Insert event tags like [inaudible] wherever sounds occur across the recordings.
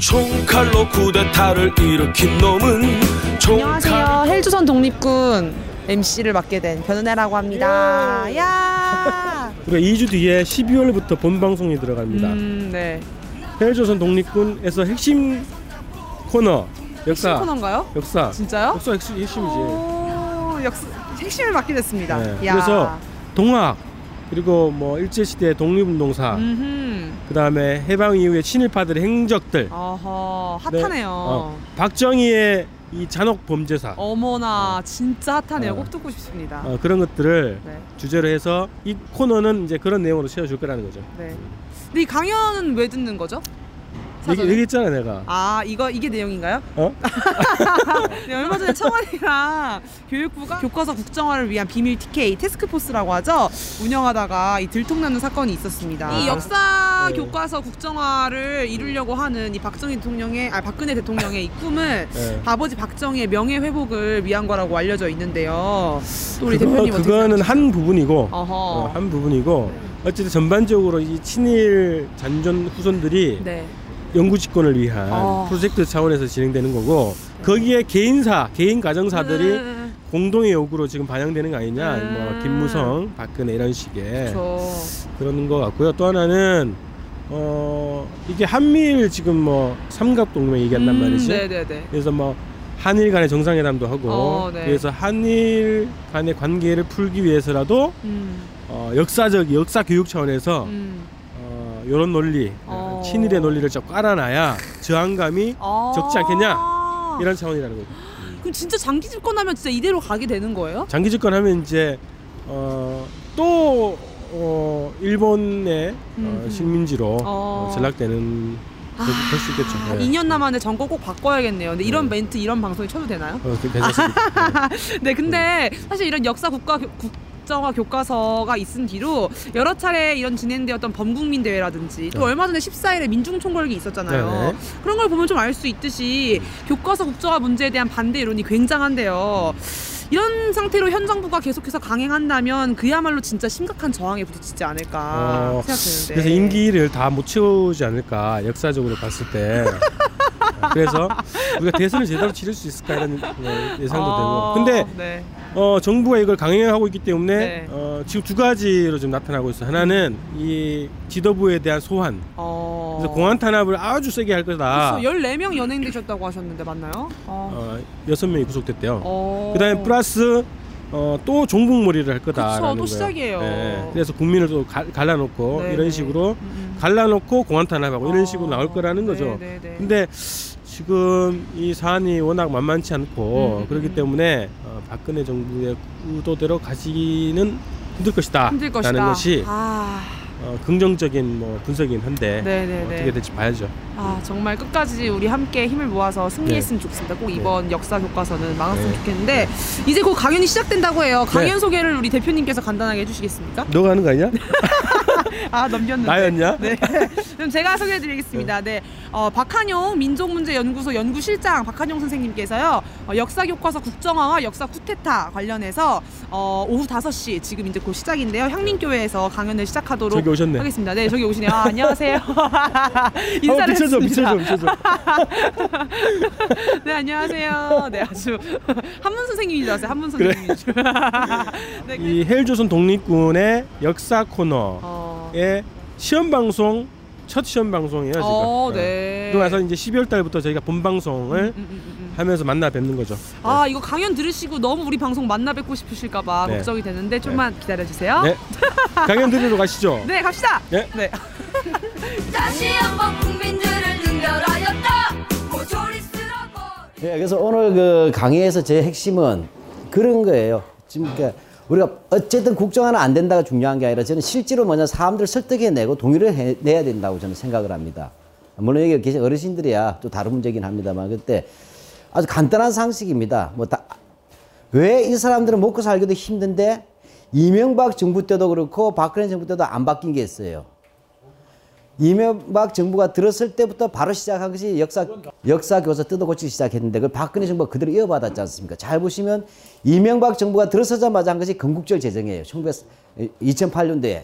총칼로 쿠데타를 일으킨 놈은 안녕하세요. 헬조선 독립군 MC를 맡게 된 변은혜라고 합니다. 야. [laughs] 우리가 2주 뒤에 12월부터 본 방송이 들어갑니다. 음, 네. 헬조선 독립군에서 핵심 코너 역사 코너인가요? 역사 진짜요? 역사 핵심, 핵심이지. 오, 역사 핵심을 맡게 됐습니다. 네. 야. 그래서 동학 그리고 뭐 일제 시대 독립운동사 음흠. 그다음에 해방 이후의 친일파들의 행적들 어허, 네. 핫하네요. 어, 박정희의 이 잔혹 범죄사 어머나, 진짜 핫하네요. 어. 꼭 듣고 싶습니다. 어, 그런 것들을 네. 주제로 해서 이 코너는 이제 그런 내용으로 채워줄 거라는 거죠. 네. 근데 이 강연은 왜 듣는 거죠? 얘기, 사전에? 얘기 했잖아 내가. 아 이거 이게 내용인가요? 어? [laughs] 네, 얼마 전에 청와대랑 교육부가 교과서 국정화를 위한 비밀 TK 테스크포스라고 하죠 운영하다가 이 들통나는 사건이 있었습니다. 이 역사 네. 교과서 국정화를 이루려고 하는 이 박정희 대통령의 아 박근혜 대통령의 이 꿈은 네. 아버지 박정희의 명예 회복을 위한 거라고 알려져 있는데요. 또 우리 그거, 대표님 그거는? 한 부분이고 어허. 어, 한 부분이고 어쨌든 전반적으로 이 친일 잔존 후손들이 네. 영구 집권을 위한 어. 프로젝트 차원에서 진행되는 거고 거기에 개인사, 개인 가정사들이 음, 공동의 요구로 지금 반영되는 거 아니냐. 음. 뭐 김무성, 박근혜 이런 식의 그렇죠. 그런 거 같고요. 또 하나는 어 이게 한미일 지금 뭐 삼각 동맹 얘기한단 음, 말이지. 네네네. 그래서 뭐 한일 간의 정상회담도 하고 어, 네. 그래서 한일 간의 관계를 풀기 위해서라도 음, 어, 역사적 역사 교육 차원에서 음. 어, 이런 논리 어. 친일의 논리를 좀 깔아놔야 저항감이 아. 적지 않겠냐? 이런 차원이라는 거죠. 그럼 진짜 장기 집권하면 진짜 이대로 가게 되는 거예요? 장기 집권하면 이제 어, 또 어, 일본의 어, 음, 음. 식민지로 어. 어, 전락되는 될수 있겠죠. 아, 네. 2년 남았는데 정권 꼭 바꿔야겠네요. 근데 이런 네. 멘트, 이런 방송에 쳐도 되나요? 어, 그- 괜찮습니다. 네. [laughs] 네, 근데 사실 이런 역사 국가 교- 국정화 교과서가 있은 뒤로 여러 차례 이런 진행되었던 범국민 대회라든지 또 네. 얼마 전에 14일에 민중총궐기 있었잖아요. 네, 네. 그런 걸 보면 좀 알 수 있듯이 교과서 국정화 문제에 대한 반대 여론이 굉장한데요. 이런 상태로 현 정부가 계속해서 강행한다면 그야말로 진짜 심각한 저항에 부딪히지 않을까 어, 생각되는데. 그래서 임기를 다 못 채우지 않을까 역사적으로 봤을 때. 어, 그래서 우리가 대선을 제대로 치를 수 있을까 이런 어, 예상도 어, 되고. 근데 네. 어, 정부가 이걸 강행하고 있기 때문에 네. 어, 지금 두 가지로 좀 나타나고 있어. 요 하나는 이 지도부에 대한 소환. 어. 그래서 공안 탄압을 아주 세게 할 거다. 그래서 14명 연행되셨다고 하셨는데 맞나요? 어. 어, 여섯 명이 구속됐대요. 어. 그다음에 플러스 어, 또 종북몰이를 할 거다라는 그쵸. 시작이에요. 네, 그래서 국민을 또 갈- 갈라놓고 네, 이런 네. 식으로 음, 음. 갈라놓고 공안 탄압하고 이런 어. 식으로 나올 거라는 거죠. 네, 네, 네. 근데 지금 이 사안이 워낙 만만치 않고 음, 그렇기 음. 때문에 어, 박근혜 정부의 의도대로 가지는 힘들 것이다. 힘들 것이다. 라는 것이 아, 어, 긍정적인 뭐 분석이긴 한데 네, 네, 어, 네. 어떻게 될지 봐야죠. 아, 정말 끝까지 우리 함께 힘을 모아서 승리했으면 좋겠습니다. 꼭 이번 역사 교과서는 망했으면 네. 좋겠는데 이제 곧 강연이 시작된다고 해요. 강연 네. 소개를 우리 대표님께서 간단하게 해주시겠습니까? 너가 하는 거 아니야? [laughs] 아 넘겼는데. 나였냐? 네. [laughs] 그럼 제가 소개해드리겠습니다. 네. 어, 박한용 민족문제연구소 연구실장 박한용 선생님께서요. 어, 역사 교과서 국정화와 역사 쿠데타 관련해서 어, 오후 5시 지금 이제 곧 시작인데요. 향민교회에서 강연을 시작하도록 저기 오셨네. 하겠습니다. 네, 저기 오시네요. 아, 안녕하세요. [laughs] 인사를 줘, 했습니다. 비춰줘, 비춰줘. 네, 안녕하세요. 네, 아주 [laughs] 한문 선생님인 줄 알았어요. 한문 그래. 선생님인 줄. [laughs] 네, 그- 이 헬조선 독립군의 역사 코너의 어, 시험 방송 첫 시험 방송이에요 지금. 어, 네. 그러고 나서 이제 12월 달부터 저희가 본 방송을 음, 음, 음, 음. 하면서 만나 뵙는 거죠. 아 이거 강연 들으시고 너무 우리 방송 만나 뵙고 싶으실까봐 네. 걱정이 되는데 좀만 기다려 주세요. 네. 강연 들으러 가시죠. [laughs] 네 갑시다. 네. 네. 예, 그래서 오늘 그 강의에서 제 핵심은 그런 거예요. 지금 그러니까 우리가 어쨌든 국정화는 안 된다가 중요한 게 아니라 저는 실제로 뭐냐 사람들 설득해내고 동의를 해내야 된다고 저는 생각을 합니다. 물론 여기 계신 어르신들이야 또 다른 문제긴 합니다만 그때 아주 간단한 상식입니다. 뭐 다 왜 이 사람들은 먹고 살기도 힘든데 이명박 정부 때도 그렇고 박근혜 정부 때도 안 바뀐 게 있어요. 이명박 정부가 들었을 때부터 바로 시작한 것이 역사 역사 교사 뜯어고치기 시작했는데 그걸 박근혜 정부가 그대로 이어받았지 않습니까? 잘 보시면 이명박 정부가 들어서자마자 한 것이 건국절. 1900, 2008년도에.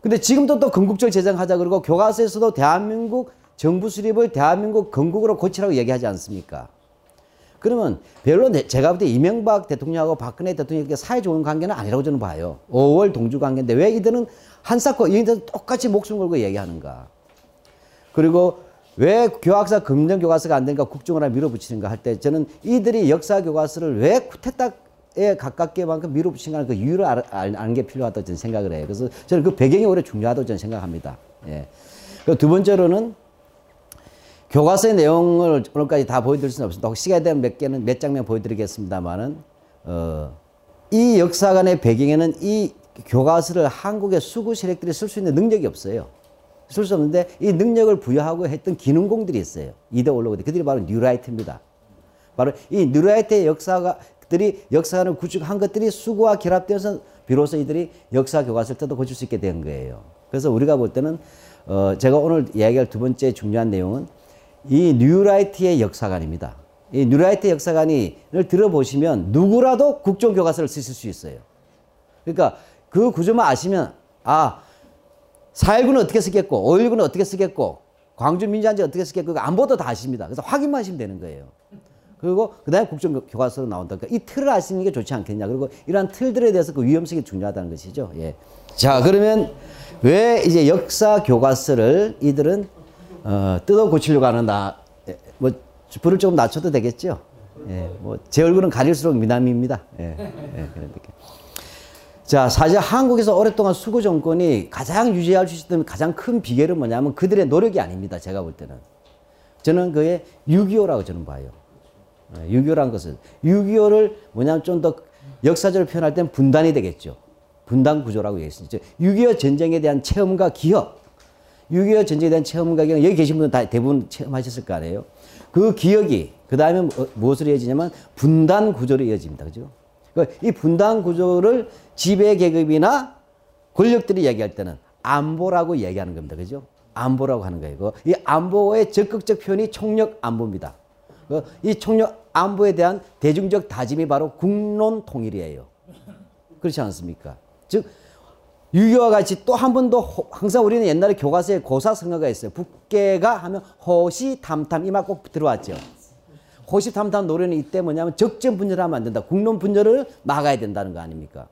근데 지금도 또 건국절 재정하자 그러고 교과서에서도 대한민국 정부 수립을 대한민국 건국으로 고치라고 얘기하지 않습니까? 그러면 별로 내- 제가 볼 때 이명박 대통령하고 박근혜 대통령께 사이 좋은 관계는 아니라고 저는 봐요. 5월 동주 관계인데 왜 이들은 한사코 이들은 똑같이 목숨 걸고 얘기하는가? 그리고 왜 교학사 금전 교과서가 안 되니까 국정원에 밀어붙이는가 할 때 저는 이들이 역사 교과서를 왜 쿠데타에 가깝게만큼 밀어붙인가 하는 그 이유를 알, 알, 아는 게 필요하다고 저는 생각을 해요. 그래서 저는 그 배경이 오히려 중요하다고 저는 생각합니다. 예. 두 번째로는 교과서의 내용을 오늘까지 다 보여드릴 수는 없습니다. 혹시 시간에 대한 몇 개는 몇 장면 보여드리겠습니다만은 어, 이 역사관의 배경에는 이 교과서를 한국의 수구 세력들이 쓸 수 있는 능력이 없어요. 쓸 수 없는데 이 능력을 부여하고 했던 기능공들이 있어요. 이데올로그들. 그들이 바로 뉴라이트입니다. 바로 이 뉴라이트의 역사가 들이 역사관을 구축한 것들이 수구와 결합되어서 비로소 이들이 역사 교과서를 뜯어 고칠 수 있게 된 거예요. 그래서 우리가 볼 때는 어 제가 오늘 이야기할 두 번째 중요한 내용은 이 뉴라이트의 역사관입니다. 이 뉴라이트 역사관을 들어보시면 누구라도 국정 교과서를 쓰실 수 있어요. 그러니까 그 구조만 아시면 아 4.19는 어떻게 쓰겠고 5.16은 어떻게 쓰겠고 광주 민주항쟁 어떻게 쓰겠고 그 안 봐도 다 아십니다. 그래서 확인만 하시면 되는 거예요. 그리고 그 다음에 국정교과서로 나온다. 그러니까 이 틀을 아시는 게 좋지 않겠냐. 그리고 이러한 틀들에 대해서 그 위험성이 중요하다는 것이죠. 예. 자 그러면 왜 이제 역사 교과서를 이들은 어, 뜯어 고치려고 하는다. 예, 뭐 불을 조금 낮춰도 되겠죠. 예, 뭐 제 얼굴은 가릴수록 미남입니다. 예, 예, 그런 느낌. 자, 사실 한국에서 오랫동안 수구 정권이 가장 유지할 수 있었던 가장 큰 비결은 뭐냐면 그들의 노력이 아닙니다. 제가 볼 때는. 저는 그게 6.25라고 저는 봐요. 6.25란 것은 6.25를 뭐냐면 좀 더 역사적으로 표현할 땐 분단이 되겠죠. 분단 구조라고 얘기했습니다. 6.25 전쟁에 대한 체험과 기억. 6.25 전쟁에 대한 체험과 기억. 여기 계신 분들 다 대부분 체험하셨을 거 아니에요. 그 기억이 그 다음에 무엇으로 이어지냐면 분단 구조로 이어집니다. 그죠? 그러니까 이 분단 구조를 지배 계급이나 권력들이 얘기할 때는 안보라고 얘기하는 겁니다. 그죠? 안보라고 하는 거예요. 이 안보의 적극적 표현이 총력 안보입니다. 그이 총력 안보에 대한 대중적 다짐이 바로 국론 통일이에요. 그렇지 않습니까? 즉, 유교와 같이 또 한 번 더 항상 우리는 옛날에 교과서에 고사성어가 있어요. 북계가 하면 호시탐탐 이 말 꼭 들어왔죠. 호시탐탐 노래는 이때 뭐냐면 적정 분열하면 안 된다. 국론 분열을 막아야 된다는 거 아닙니까?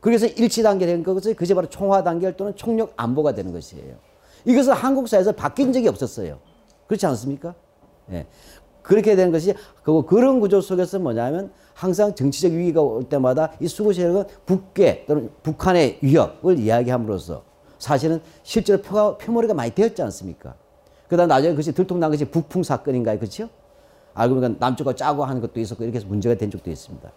그래서 일치 단계된 것이 그게 바로 총화 단결 또는 총력 안보가 되는 것이에요. 이것은 한국 사회에서 바뀐 적이 없었어요. 그렇지 않습니까? 예. 그렇게 되는 것이 그리고 그런 구조 속에서 뭐냐면 항상 정치적 위기가 올 때마다 이 수구 세력은 북괴 또는 북한의 위협을 이야기함으로써 사실은 실제로 표가, 표머리가 많이 되었지 않습니까? 그다음 나중에 그것이 들통난 것이 북풍 사건인가요, 그렇죠? 알고 보니까 남쪽과 짜고 하는 것도 있었고 이렇게 해서 문제가 된 적도 있습니다.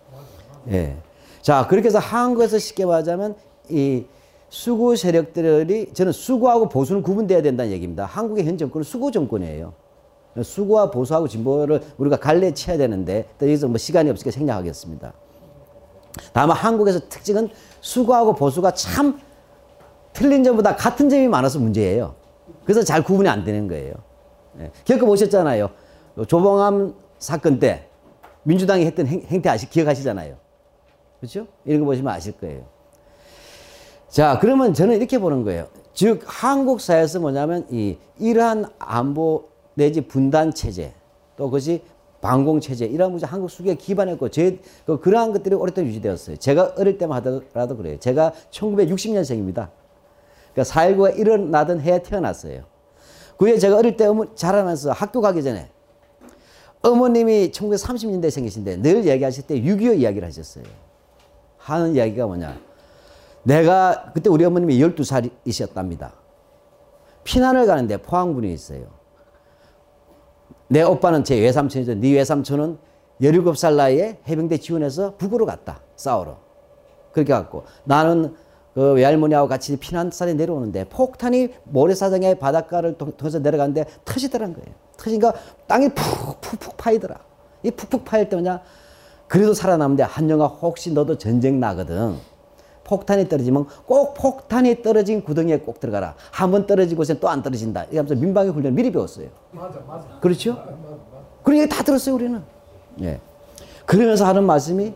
예. 자 그렇게 해서 한국에서 쉽게 말하자면 이 수구 세력들이 저는 수구하고 보수는 구분돼야 된다는 얘기입니다. 한국의 현 정권은 수구 정권이에요. 수구와 보수하고 진보를 우리가 갈래 쳐야 되는데 또 여기서 뭐 시간이 없으니까 생략하겠습니다. 다만 한국에서 특징은 수구하고 보수가 참 틀린 점보다 같은 점이 많아서 문제예요. 그래서 잘 구분이 안 되는 거예요. 예. 겪어보셨잖아요. 조봉암 사건 때 민주당이 했던 행, 행태 아시, 기억하시잖아요. 그렇죠? 이런 거 보시면 아실 거예요. 자, 그러면 저는 이렇게 보는 거예요. 즉, 한국 사회에서 뭐냐면 이 이러한 안보 내지 분단 체제 또 그것이 반공 체제 이런 문제 한국 수교에 기반했고 제 그, 그러한 것들이 오랫동안 유지되었어요. 제가 어릴 때만 하더라도 그래요. 제가 1960년생입니다. 그러니까 4.19가 일어나던 해에 태어났어요. 그에 제가 어릴 때 자라면서 학교 가기 전에 어머님이 1930년대 생기신데 늘 얘기하실 때 6.25 이야기를 하셨어요. 하는 이야기가 뭐냐. 내가 그때 우리 어머님이 12살이셨답니다. 피난을 가는데 포항군이 있어요. 내 오빠는 제 외삼촌이죠. 네 외삼촌은 17살 나이에 해병대 지원해서 북으로 갔다. 싸우러. 그렇게 갔고 나는 그 외할머니하고 같이 피난살에 내려오는데 폭탄이 모래사장의 바닷가를 통해서 내려가는데 터지더란 거예요. 터지니까 땅이 푹푹푹 파이더라. 이 푹푹 파일 때 뭐냐? 그래도 살아남는데 한영아 혹시 너도 전쟁 나거든. 폭탄이 떨어지면 꼭 폭탄이 떨어진 구덩이에 꼭 들어가라. 한 번 떨어지고선 또 안 떨어진다. 이러면서 민방위 훈련 미리 배웠어요. 맞아, 맞아. 그렇죠? 그러니까 다 들었어요, 우리는. 예. 그러면서 하는 말씀이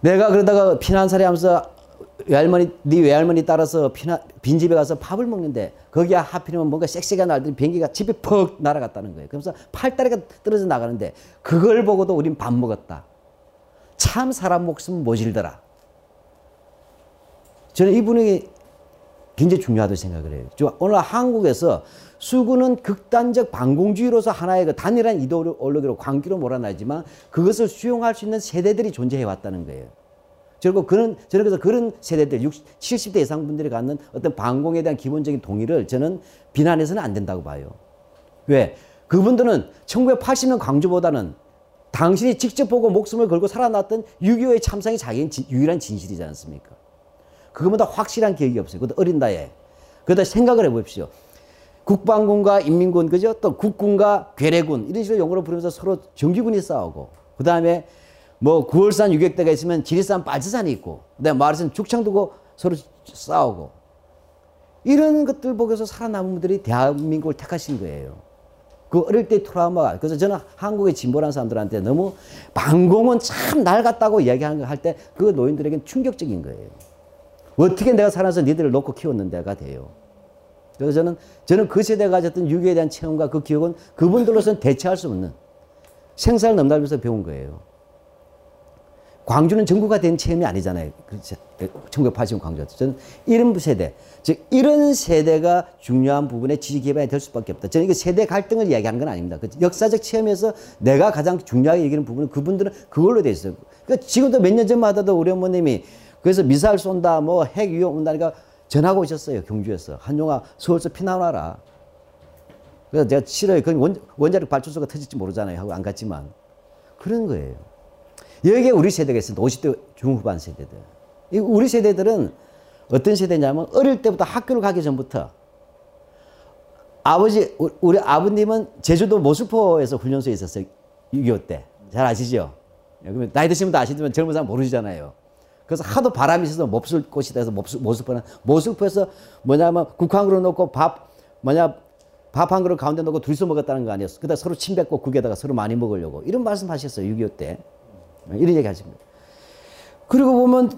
내가 그러다가 피난살이 하면서 외할머니, 네 외할머니 따라서 피나, 빈집에 가서 밥을 먹는데 거기에 하필이면 뭔가 섹시가 날더니 비행기가 집에 퍽 날아갔다는 거예요. 그러면서 팔다리가 떨어져 나가는데 그걸 보고도 우린 밥 먹었다. 참 사람 목숨 모질더라. 저는 이 분위기 굉장히 중요하다고 생각을 해요. 저 오늘 한국에서 수구는 극단적 반공주의로서 하나의 그 단일한 이데올로기로 광기로 몰아나지만 그것을 수용할 수 있는 세대들이 존재해 왔다는 거예요. 그리고 그런 저는 그래서 그런 세대들 60, 70대 이상 분들이 갖는 어떤 반공에 대한 기본적인 동의를 저는 비난해서는 안 된다고 봐요. 왜? 그분들은 1980년 광주보다는 당신이 직접 보고 목숨을 걸고 살아났던 6.25의 참상이 자기의 진- 유일한 진실이지 않습니까? 그거보다 확실한 기억이 없어요. 그것도 어린 나이에. 그러다 생각을 해보십시오. 국방군과 인민군, 그죠? 또 국군과 괴뢰군, 이런 식으로 용어를 부르면서 서로 정규군이 싸우고, 그 다음에 뭐 9월산 유격대가 있으면 지리산 빨치산이 있고, 그 다음에 마을에서는 죽창 두고 서로 싸우고, 이런 것들 보고서 살아남은 분들이 대한민국을 택하신 거예요. 그 어릴 때 트라우마가, 그래서 저는 한국의 진보라는 사람들한테 너무 반공은 참 낡았다고 이야기하는 거할때 그 노인들에겐 충격적인 거예요. 어떻게 내가 살아서 니들을 놓고 키웠는데가 돼요. 그래서 저는 저는 그 세대가 가졌던 유교에 대한 체험과 그 기억은 그분들로서는 대체할 수 없는 생사를 넘나들면서 배운 거예요. 광주는 전구가 된 체험이 아니잖아요. 그렇죠. 1980년 광주. 저는 이런 세대, 즉 이런 세대가 중요한 부분에 지지 기반이 될 수밖에 없다. 저는 이게 세대 갈등을 이야기하는 건 아닙니다. 그 역사적 체험에서 내가 가장 중요하게 얘기하는 부분은 그분들은 그걸로 돼 있어요. 그러니까 지금도 몇 년 전마다도 우리 어머님이 그래서 미사일 쏜다, 뭐 핵 위험 온다니까 전화가 오셨어요. 경주에서 한용아 서울서 피나와라. 그래서 제가 싫어요. 그건 원, 원자력 발전소가 터질지 모르잖아요. 하고 안 갔지만 그런 거예요. 여기에 우리 세대가 있습니다. 50대 중후반 세대들. 이 우리 세대들은 어떤 세대냐면 어릴 때부터 학교를 가기 전부터 아버지, 우- 우리 아버님은 제주도 모수포에서 훈련소에 있었어요. 6.25 때. 잘 아시죠? 예, 그러면 나이 드신 분도 아시지만 젊은 사람 모르시잖아요. 그래서 하도 바람이 있어서 몹쓸 곳이 돼서 몹쓸, 모수포는 모수포에서 뭐냐면 국한 그릇 놓고 밥, 뭐냐, 밥 한 그릇 가운데 놓고 둘이서 먹었다는 거 아니었어. 그다 서로 침 뱉고 국에다가 서로 많이 먹으려고. 이런 말씀 하셨어요. 6.25 때. 이런 얘기 하십니다. 그리고 보면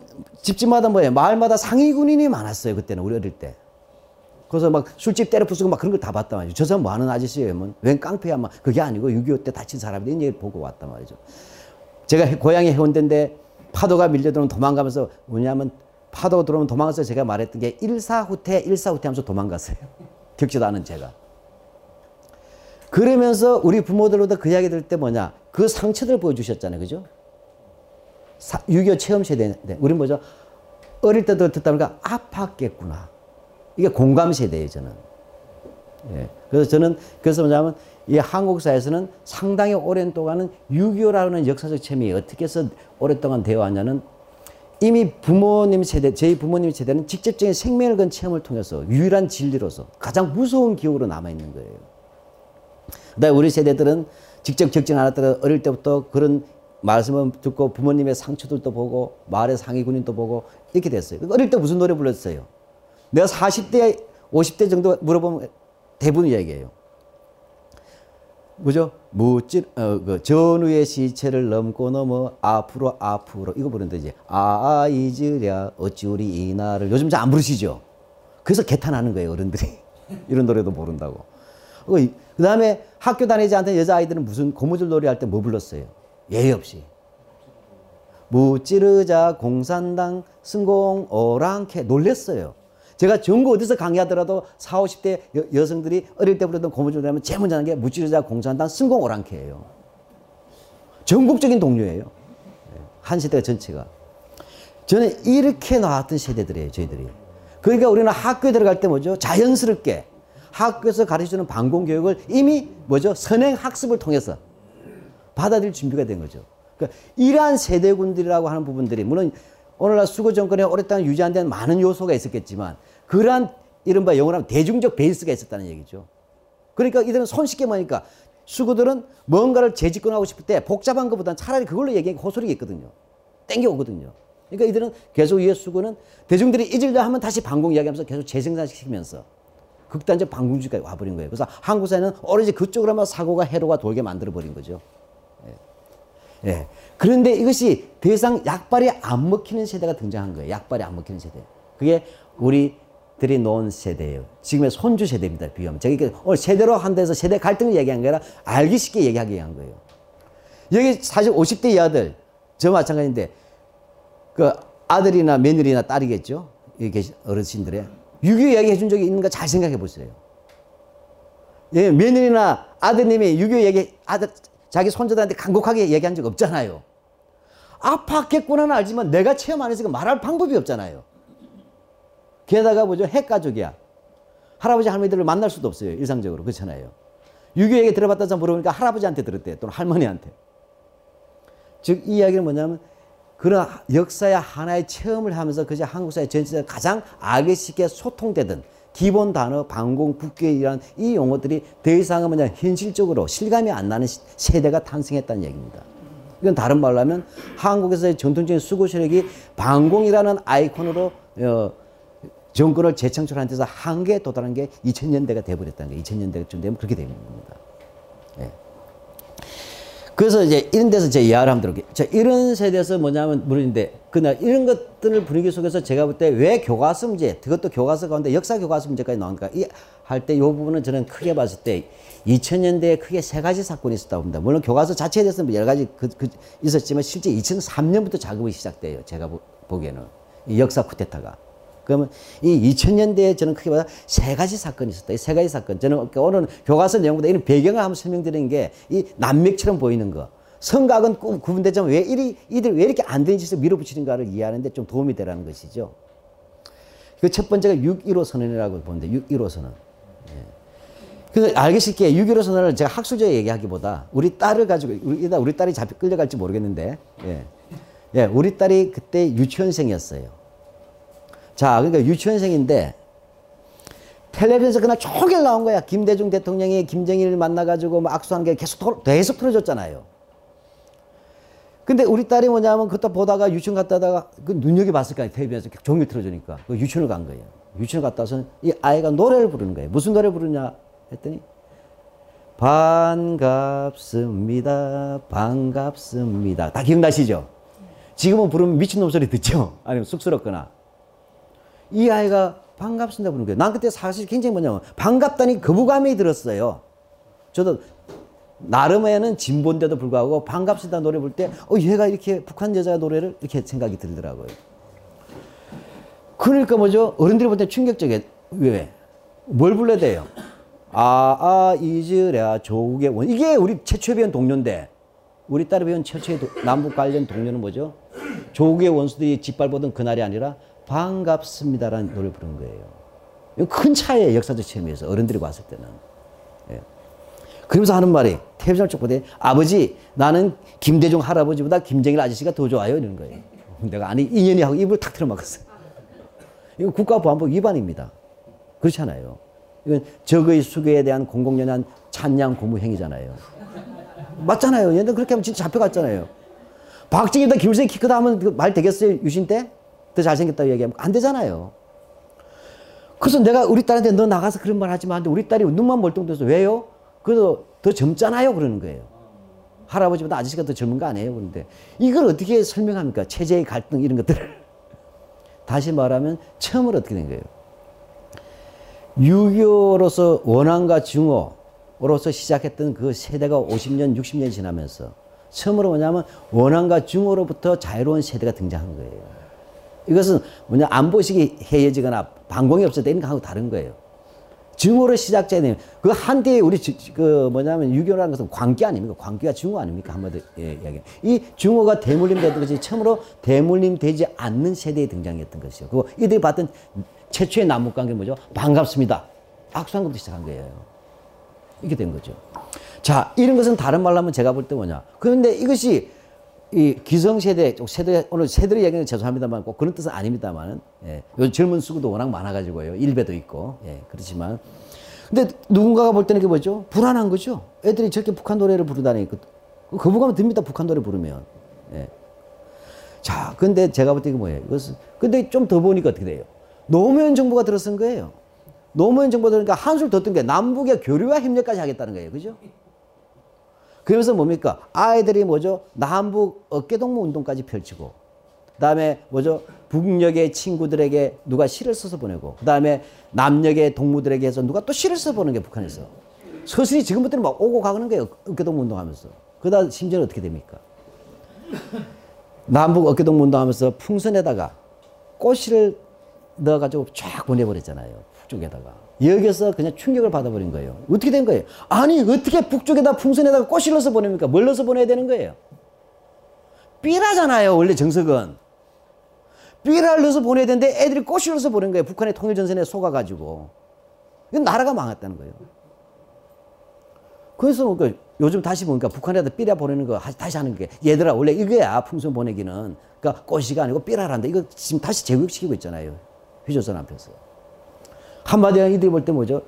집집마다 뭐예요? 마을마다 상위 군인이 많았어요. 그때는 우리 어릴 때. 그래서 막 술집 때려 부수고 막 그런 걸 다 봤단 말이죠. 저 사람 뭐 하는 아저씨예요? 뭐, 웬 깡패야? 막 그게 아니고 6.25 때 다친 사람이 이런 얘기를 보고 왔단 말이죠. 제가 해- 고향이 해운대인데 파도가 밀려들면 도망가면서 뭐냐면 파도가 들어오면 도망가서 제가 말했던 게 일사후퇴, 일사후퇴 하면서 도망갔어요. [laughs] 겪지도 않은 제가. 그러면서 우리 부모들로도 그 이야기 들을 때 뭐냐. 그 상처들 보여주셨잖아요. 그죠? 6.25 체험 세대인데, 우리 뭐죠? 어릴 때도 듣다 보니까 아팠겠구나. 이게 공감 세대예요, 저는. 예. 그래서 저는, 그래서 뭐냐면, 이 한국 사회에서는 상당히 오랜 동안은 6.25라는 역사적 체험이 어떻게 해서 오랫동안 되어 왔냐는 이미 부모님 세대, 저희 부모님 세대는 직접적인 생명을 건 체험을 통해서 유일한 진리로서 가장 무서운 기억으로 남아있는 거예요. 그다음에 우리 세대들은 직접 겪진 않았더라도 어릴 때부터 그런 말씀을 듣고 부모님의 상처들도 보고 마을의 상위 군인도 보고 이렇게 됐어요. 어릴 때 무슨 노래 불렀어요? 내가 40대, 50대 정도 물어보면 대부분 이야기예요. 그죠? 무찔, 어, 그 전후의 시체를 넘고 넘어 앞으로 앞으로 이거 부르는데 이제 아 잊으랴 어찌 우리 이날을 요즘 잘 안 부르시죠? 그래서 개탄하는 거예요 어른들이 [laughs] 이런 노래도 모른다고. 그 다음에 학교 다니지 않던 여자 아이들은 무슨 고무줄 놀이 할 때 뭐 불렀어요? 예의 없이. 무찌르자 공산당 승공 오랑캐 놀랬어요. 제가 전국 어디서 강의하더라도 40, 50대 여, 성들이 어릴 때 부르던 고무줄 하면 제일 먼저 하는 게 무찌르자 공산당 승공 오랑캐예요. 전국적인 동료예요. 한 세대가 전체가. 저는 이렇게 나왔던 세대들이에요, 저희들이. 그러니까 우리는 학교에 들어갈 때 뭐죠? 자연스럽게 학교에서 가르쳐주는 반공교육을 이미 뭐죠? 선행 학습을 통해서 받아들일 준비가 된 거죠. 그러니까 이러한 세대군들이라고 하는 부분들이 물론 오늘날 수고 정권에 오랫동안 유지 안된 많은 요소가 있었겠지만 그러한 이른바 영어로 하면 대중적 베이스가 있었다는 얘기죠. 그러니까 이들은 손쉽게 뭐니까 수구들은 뭔가를 재집권하고 싶을 때 복잡한 것보다는 차라리 그걸로 얘기하기 호소리가 있거든요. 땡겨오거든요. 그러니까 이들은 계속 이의 수구는 대중들이 잊으려 하면 다시 반공 이야기하면서 계속 재생산시키면서 극단적 반공주의까지 와버린 거예요. 그래서 한국 사회는 오로지 그쪽으로만 사고가 해로가 돌게 만들어버린 거죠. 예. 예. 그런데 이것이 더 이상 약발이 안 먹히는 세대가 등장한 거예요. 약발이 안 먹히는 세대. 그게 우리들이 놓은 세대예요. 지금의 손주 세대입니다. 비하면. 제가 오늘 세대로 한데서 세대 갈등을 얘기한 게 아니라 알기 쉽게 얘기하게 한 거예요. 여기 사실 50대 이하들, 저 마찬가지인데, 그 아들이나 며느리나 딸이겠죠? 여기 어르신들의. 6.25 이야기 해준 적이 있는가 잘 생각해 보세요. 예, 며느리나 아드님이 6.25 얘기, 아들, 자기 손자들한테 간곡하게 얘기한 적 없잖아요. 아팠겠구나는 알지만 내가 체험 안 했으니까 말할 방법이 없잖아요. 게다가 뭐죠? 핵가족이야. 할아버지 할머니들을 만날 수도 없어요. 일상적으로. 그렇잖아요. 6.25 얘기 들어봤다 서 물어보니까 할아버지한테 들었대. 또는 할머니한테. 즉, 이 이야기는 뭐냐면 그런 역사의 하나의 체험을 하면서 그저 한국 사회 전체에서 가장 쉽게 소통되던 기본 단어, 방공, 국교이란 이 용어들이 더 이상은 뭐냐 현실적으로 실감이 안 나는 시- 세대가 탄생했다는 얘기입니다. 이건 다른 말로 하면 한국에서의 전통적인 수고 세력이 방공이라는 아이콘으로 어, 정권을 재창출한 데서 한계에 도달한 게 2000년대가 돼버렸다는 거예요. 2000년대쯤 되면 그렇게 되는 겁니다. 예. 그래서 이제 이런 데서 제 한번 들어볼게요. 자, 이런 세대에서 뭐냐면 물론인데, 그날 이런 것들을 분위기 속에서 제가 볼 때 왜 교과서 문제, 그것도 교과서 가운데 역사 교과서 문제까지 나오니까 이 할 때 이 부분은 저는 크게 봤을 때 2000년대에 크게 세 가지 사건이 있었다고 봅니다. 물론 교과서 자체에 대해서는 여러 가지 그, 그 있었지만 실제 2003년부터 작업이 시작돼요. 제가 보, 보기에는. 이 역사 쿠데타가. 그러면 이 2000년대에 저는 크게 봐서 세 가지 사건이 있었다. 이 세 가지 사건. 저는 그러니까 오늘 교과서 내용보다 이런 배경을 한번 설명드리는 게 이 난맥처럼 보이는 거. 성각은 구- 구분되지만 왜 이리, 이들 왜 이렇게 안 되는 짓을 밀어붙이는가를 이해하는데 좀 도움이 되라는 것이죠. 그 첫 번째가 6.15 선언이라고 보는데 6.15 선언. 예. 그래서 알기 쉽게 6.15 선언을 제가 학술적 얘기하기보다 우리 딸을 가지고 우리, 우리 딸이 잡혀 끌려갈지 모르겠는데 예. 예, 우리 딸이 그때 유치원생이었어요. 자, 그러니까 유치원생인데 텔레비전에서 그날 종일 나온 거야. 김대중 대통령이 김정일을 만나가지고 막 악수한 게 계속 털- 계속 틀어줬잖아요. 근데 우리 딸이 뭐냐면 그때 보다가 유치원 갔다 다가 그 눈여겨 봤을 거아요 텔레비전에서 종일 틀어주니까. 그 유치원을 간 거예요. 유치원 갔다 와서 이 아이가 노래를 부르는 거예요. 무슨 노래 부르냐 했더니 반갑습니다. 반갑습니다. 다 기억나시죠? 지금은 부르면 미친놈 소리 듣죠? 아니면 쑥스럽거나. 이 아이가 반갑습니다 거예요. 난 그때 사실 굉장히 뭐냐면 반갑다니 거부감이 들었어요. 저도 나름에는 진보인데도 불구하고 반갑습니다 노래 부를 때 어, 얘가 이렇게 북한 여자 노래를 이렇게 생각이 들더라고요. 그러니까 뭐죠? 어른들이 볼 때 충격적이에요. 왜? 뭘 불러야 돼요? 아, 아, 이즈랴, 조국의 원. 이게 우리 최초에 배운 동료인데, 우리 딸이 배운 최초의 도- 남북 관련 동료는 뭐죠? 조국의 원수들이 짓밟보던 그날이 아니라 반갑습니다라는 노래를 부른 거예요. 이거 큰 차이예요, 역사적 체험에서. 어른들이 봤을 때는. 예. 그러면서 하는 말이, 텔레비전을 쭉 보더니, 아버지, 나는 김대중 할아버지보다 김정일 아저씨가 더 좋아요. 이러는 거예요. [laughs] 내가 아니, 인연이 하고 입을 탁 틀어막았어요. [laughs] 이건 국가보안법 위반입니다. 그렇지 않아요. 이건 적의 수교에 대한 공공연한 찬양 고무 행위잖아요. 맞잖아요. 얘들 그렇게 하면 진짜 잡혀갔잖아요. 박정희보다 김일성이 키 크다 하면 그말 되겠어요? 유신 때? 더 잘생겼다고 얘기하면 안 되잖아요. 그래서 내가 우리 딸한테 너 나가서 그런 말 하지 마. 근데 우리 딸이 눈만 멀뚱돼서 왜요? 그래도 더 젊잖아요. 그러는 거예요. 할아버지보다 아저씨가 더 젊은 거 아니에요? 그런데 이걸 어떻게 설명합니까? 체제의 갈등 이런 것들을. [laughs] 다시 말하면 처음으로 어떻게 된 거예요? 유교로서 원한과 증오로서 시작했던 그 세대가 50년, 60년이 지나면서 처음으로 뭐냐면 원한과 증오로부터 자유로운 세대가 등장한 거예요. 이것은 뭐냐 안보식이 해해지거나 반공이 없을 때 이런 거하고 다른 거예요. 증오로 시작되는 그 한때에 우리 지- 그 뭐냐면 유교라는 것은 광기 아닙니까? 광기가 증오 아닙니까? 한마디 예, 이야기. 이 증오가 대물림되던 것이 처음으로 대물림되지 않는 세대에 등장했던 것이요. 그리고 이들이 봤던 최초의 남북 관계 뭐죠? 반갑습니다. 악수한 것부터 시작한 거예요. 이렇게 된 거죠. 자, 이런 것은 다른 말로 하면 제가 볼 때 뭐냐. 그런데 이것이 이 기성세대, 쪽 세대, 오늘 세대를 얘기하는 죄송합니다만 꼭 그런 뜻은 아닙니다만, 예. 요즘 젊은 수구도 워낙 많아가지고요. 일배도 있고, 예. 그렇지만. 근데 누군가가 볼 때는 이게 뭐죠? 불안한 거죠. 애들이 저렇게 북한 노래를 부르다니. 그, 거부감이 듭니다. 북한 노래 부르면. 예. 자, 근데 제가 볼 때 이게 뭐예요? 이것은, 근데 좀 더 보니까 어떻게 돼요? 노무현 정부가 들어선 거예요. 노무현 정부가 들으니까 한술 더 뜬 게 남북의 교류와 협력까지 하겠다는 거예요. 그죠? 그러면서 뭡니까? 아이들이 뭐죠? 남북 어깨동무 운동까지 펼치고, 그 다음에 뭐죠? 북녘의 친구들에게 누가 시를 써서 보내고, 그 다음에 남녘의 동무들에게 해서 누가 또 시를 써서 보는 게 북한에서. 서슬이 지금부터는 막 오고 가는 거예요. 어깨동무 운동하면서. 그 다음 심지어는 어떻게 됩니까? 남북 어깨동무 운동하면서 풍선에다가 꽃씨를 넣어가지고 쫙 보내버렸잖아요. 북쪽에다가. 여기서 그냥 충격을 받아버린 거예요. 어떻게 된 거예요? 아니, 어떻게 북쪽에다 풍선에다가 꽃을 넣어서 보냅니까? 뭘 넣어서 보내야 되는 거예요? 삐라잖아요, 원래 정석은. 삐라를 넣어서 보내야 되는데 애들이 꽃을 넣어서 보낸 거예요. 북한의 통일전선에 속아가지고. 이건 나라가 망했다는 거예요. 그래서 뭐 요즘 다시 보니까 북한에다 삐라 보내는 거 하- 다시 하는 게 얘들아 원래 이거야 풍선 보내기는 그러니까 꽃이가 아니고 삐라란다 이거 지금 다시 제국시키고 있잖아요 휴조선 앞에서 한마디로 이들이 볼 때 뭐죠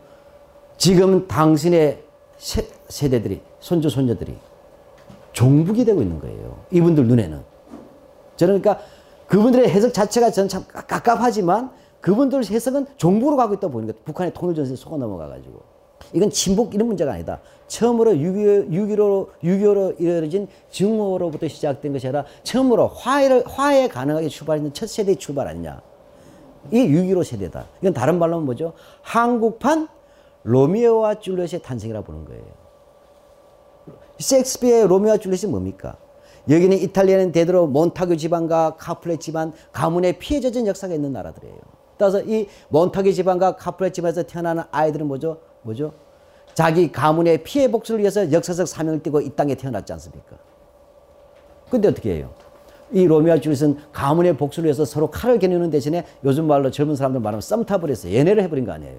지금 당신의 세, 세대들이 손주 손녀들이 종북이 되고 있는 거예요 이분들 눈에는 그러니까 그분들의 해석 자체가 저는 참 깝- 깝깝하지만 그분들 해석은 종북으로 가고 보는 거예요 북한의 통일전선에 속아 넘어가가지고 이건 친북 이런 문제가 아니다. 처음으로 6.25, 6.15로, 6.25로 이루어진 증오로부터 시작된 것이 아니라 처음으로 화해를, 화해 가능하게 출발했는 첫 세대의 출발 아니냐. 이게 6.15 세대다. 이건 다른 말로 하면 뭐죠? 한국판 로미오와 줄리엣의 탄생이라고 보는 거예요. 셰익스피어의 로미오와 줄리엣이 뭡니까? 여기는 이탈리아는 대대로 몬타규 집안과 카플렛 집안 가문의 피해 젖은 역사가 있는 나라들이에요. 따라서 이 몬타규 집안과 카플렛 집안에서 태어나는 아이들은 뭐죠? 뭐죠? 자기 가문의 피해 복수를 위해서 역사적 사명을 띠고 이 땅에 태어났지 않습니까? 근데 어떻게 해요? 이 로미오와 줄리엣은 가문의 복수를 위해서 서로 칼을 겨누는 대신에 요즘 말로 젊은 사람들 말하면 썸 타버렸어요. 연애를 해버린 거 아니에요.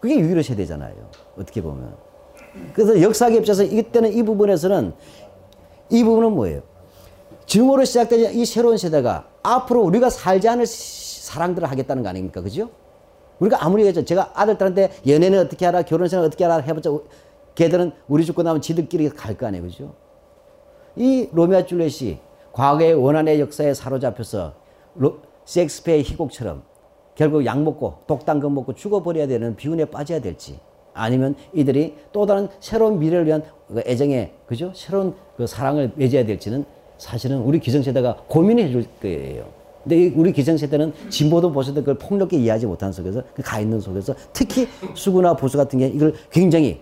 그게 6.15 세대잖아요. 어떻게 보면. 그래서 역사에 입장에서 이때는 이 부분에서는 이 부분은 뭐예요? 증오로 시작된 이 새로운 세대가 앞으로 우리가 살지 않을 시- 사랑들을 하겠다는 거 아닙니까? 그죠? 우리가 아무리 얘기했죠. 제가 아들들한테 연애는 어떻게 하라, 결혼 생활 어떻게 하라 해봤자 걔들은 우리 죽고 나면 지들끼리 갈 거 아니에요. 그죠? 이 로미오 줄렛이 과거의 원한의 역사에 사로잡혀서 로, 셰익스피어의 희곡처럼 결국 약 먹고 독단금 먹고 죽어버려야 되는 비운에 빠져야 될지 아니면 이들이 또 다른 새로운 미래를 위한 그 애정에 그죠 새로운 그 사랑을 맺어야 될지는 사실은 우리 기성세대가 고민해 줄 거예요. 근데 이 우리 기성세대는 진보도 보수도 그걸 폭넓게 이해하지 못하는 속에서 그가 있는 속에서 특히 수구나 보수 같은 게 이걸 굉장히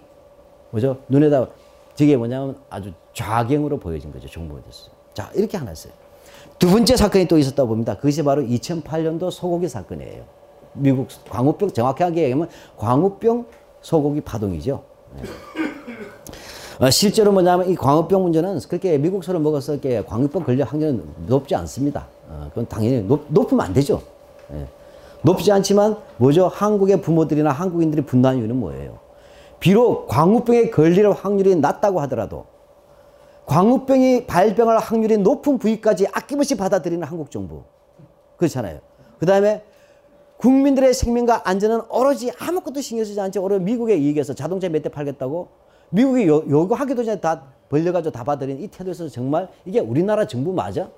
뭐죠? 눈에다 저게 뭐냐면 아주 좌경으로 보여진 거죠. 정보에 대해서. 자, 이렇게 하나 있어요. 두 번째 사건이 또 있었다 봅니다. 그것이 바로 2008년도 소고기 사건이에요. 미국 광우병 정확하게 얘기하면 광우병 소고기 파동이죠. 네. 어, 실제로 뭐냐면 이 광우병 문제는 그렇게 미국 소를 먹어서 이렇게 광우병 걸릴 확률은 높지 않습니다. 어, 그건 당연히 높, 높으면 안 되죠. 예. 높지 않지만 뭐죠? 한국의 부모들이나 한국인들이 분노한 이유는 뭐예요? 비록 광우병에 걸릴 확률이 낮다고 하더라도 광우병이 발병할 확률이 높은 부위까지 아낌없이 받아들이는 한국 정부. 그렇잖아요. 그 다음에 국민들의 생명과 안전은 오로지 아무것도 신경 쓰지 않지 오로지 미국의 이익에서 자동차 몇 대 팔겠다고 미국이 요, 요구하기도 전에 다 벌려가지고 다 받아들인 이 태도에서 정말 이게 우리나라 정부 맞아?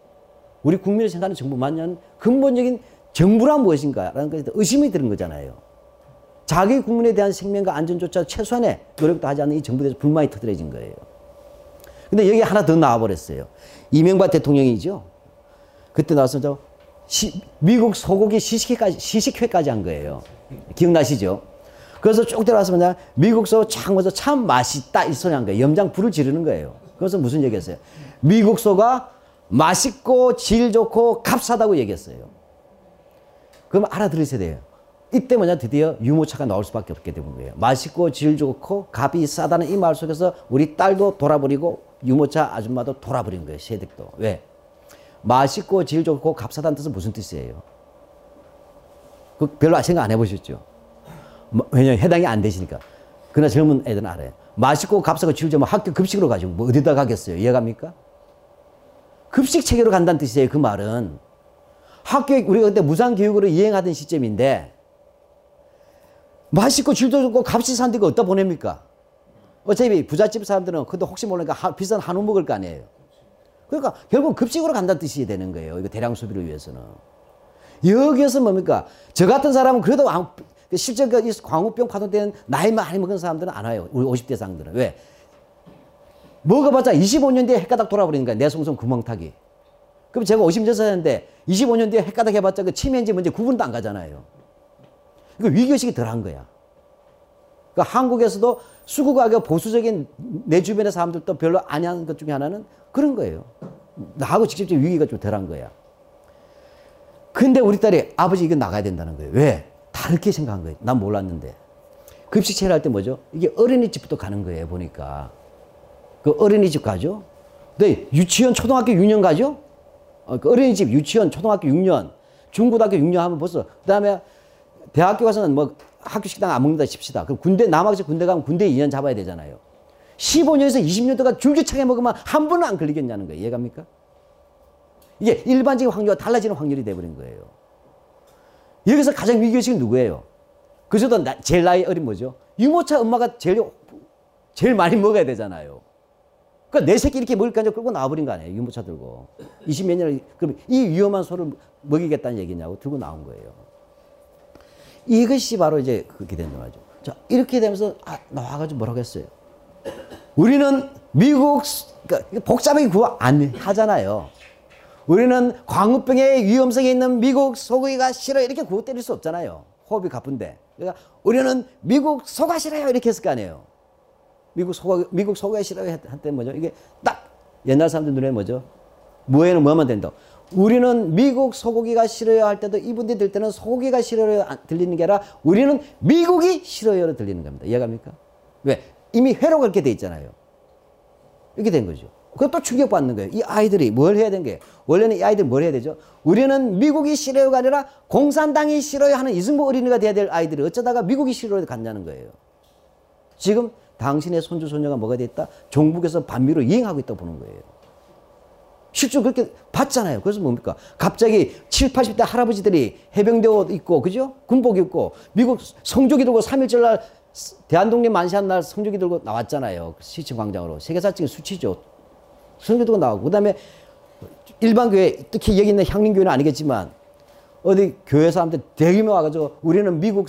우리 국민을 생각하는 정부 맞냐는 근본적인 정부란 무엇인가 라는 것에 대해 의심이 드는 거잖아요. 자기 국민에 대한 생명과 안전조차 최소한의 노력도 하지 않는 이 정부에 대해서 불만이 터뜨려진 거예요. 근데 여기 하나 더 나와버렸어요. 이명박 대통령이죠. 그때 나와서 저 시- 미국 소고기 시식회까지, 시식회까지 한 거예요. 기억나시죠? 그래서 쭉 뭐냐, 미국 소 창에서 참 맛있다 이 소리 한 거예요. 염장 불을 지르는 거예요. 그래서 무슨 얘기했어요? 미국 소가 맛있고 질 좋고 값싸다고 얘기했어요. 그럼 알아들으셔야 돼요. 이때 뭐냐 드디어 유모차가 나올 수밖에 없게 되는 거예요. 맛있고 질 좋고 값이 싸다는 이 말 속에서 우리 딸도 돌아버리고 유모차 아줌마도 돌아버린 거예요. 세댁도. 왜? 맛있고 질 좋고 값싸다는 뜻은 무슨 뜻이에요? 그 별로 생각 안 해보셨죠? 뭐, 왜냐면 해당이 안 되시니까. 그러나 젊은 애들은 알아요. 맛있고 값싸고 질 좋으면 학교 급식으로 가지고 뭐 어디다 가겠어요? 이해갑니까? 급식 체계로 간다는 뜻이에요. 그 말은. 학교에 우리가 그때 무상교육으로 이행하던 시점인데 맛있고 질도 좋고 값이 산 데가 어디다 보냅니까? 어차피 부잣집 사람들은 그래도 혹시 모르니까 하- 비싼 한우 먹을 거 아니에요. 그러니까 결국 급식으로 간다는 뜻이 되는 거예요. 이거 대량 소비를 위해서는. 여기에서 뭡니까? 저 같은 사람은 그래도 안- 실제 그이 광우병 파동 때는 나이 많이 먹은 사람들은 안 와요. 우리 50대 상들은. 왜? 먹어봤자 25년 뒤에 헷가닥 돌아버리는 거야. 내송성 구멍타기. 그럼 제가 50년사였는데 25년 뒤에 헷가닥 해봤자 그 치매인지 뭔지 구분도 안 가잖아요. 이거 위기의식이 덜한 거야. 그러니까 한국에서도 수국하게 보수적인 내 주변의 사람들도 별로 안 하는 것 중에 하나는 그런 거예요. 나하고 직접적 위기가 좀 덜한 거야. 근데 우리 딸이 아버지 이거 나가야 된다는 거예요. 왜? 다르게 생각한 거예요. 난 몰랐는데. 급식 체를 할 때 뭐죠? 이게 어린이집부터 가는 거예요, 보니까. 그 어린이집 가죠? 네, 유치원, 초등학교 6년 가죠? 어, 그 어린이집, 유치원, 초등학교 6년, 중고등학교 6년 하면 벌써, 그 다음에 대학교 가서는 뭐 학교 식당 안 먹는다 칩시다. 그럼 군대, 남학에서 군대 가면 군대 2년 잡아야 되잖아요. 15년에서 20년 동안 줄기차게 먹으면 한 번은 안 걸리겠냐는 거예요. 이해갑니까? 이게 일반적인 확률과 달라지는 확률이 돼버린 거예요. 여기서 가장 위기의식은 누구예요? 그저도 나- 제일 나이 어린 뭐죠? 유모차 엄마가 제일, 제일 많이 먹어야 되잖아요. 그러니까 내 새끼 이렇게 먹을까 하고 끌고 나와버린 거 아니에요. 유모차 들고. 20몇 년을, 그럼 이 위험한 소를 먹이겠다는 얘기냐고 들고 나온 거예요. 이것이 바로 이제 그렇게 된다 말이죠. 자, 이렇게 되면서 아, 나와가지고 뭐라고 했어요? 우리는 미국, 그러니까 복잡하게 구호 안 하잖아요. 우리는 광우병의 위험성이 있는 미국 소고기가 싫어 이렇게 구호 때릴 수 없잖아요. 호흡이 가쁜데. 그러니까 우리는 미국 소가 싫어요 이렇게 했을 거 아니에요. 미국 소가 미국 소가 싫어요 한때 뭐죠? 이게 딱 옛날 사람들 눈에 뭐죠? 뭐에는 뭐만 된다. 우리는 미국 소고기가 싫어요 할 때도 이분들이 들 때는 소고기가 싫어요 안- 들리는 게 아니라 우리는 미국이 싫어요로 들리는 겁니다. 이해갑니까? 왜? 이미 회로가 그렇게 돼 있잖아요. 이렇게 된 거죠. 그것도 충격받는 거예요. 이 아이들이 뭘 해야 되는 게 원래는 이 아이들이 뭘 해야 되죠? 우리는 미국이 싫어요가 아니라 공산당이 싫어요 하는 이승복 어린이가 돼야 될 아이들이 어쩌다가 미국이 싫어요 갔냐는 거예요. 지금 당신의 손주 손녀가 뭐가 됐다? 종북에서 반미로 이행하고 있다고 보는 거예요. 실제로 그렇게 봤잖아요. 그래서 뭡니까? 갑자기 7, 80대 할아버지들이 해병대 옷 입고, 그죠? 군복 입고, 미국 성조기 들고 3일절 날 대한독립 만시한 날 성조기 들고 나왔잖아요. 시청 광장으로. 세계사 적인 수치죠. 성조기 들고 나오고. 그 다음에 일반 교회, 특히 여기 있는 향림교회는 아니겠지만, 어디 교회 사람들 대규모 와가지고 우리는 미국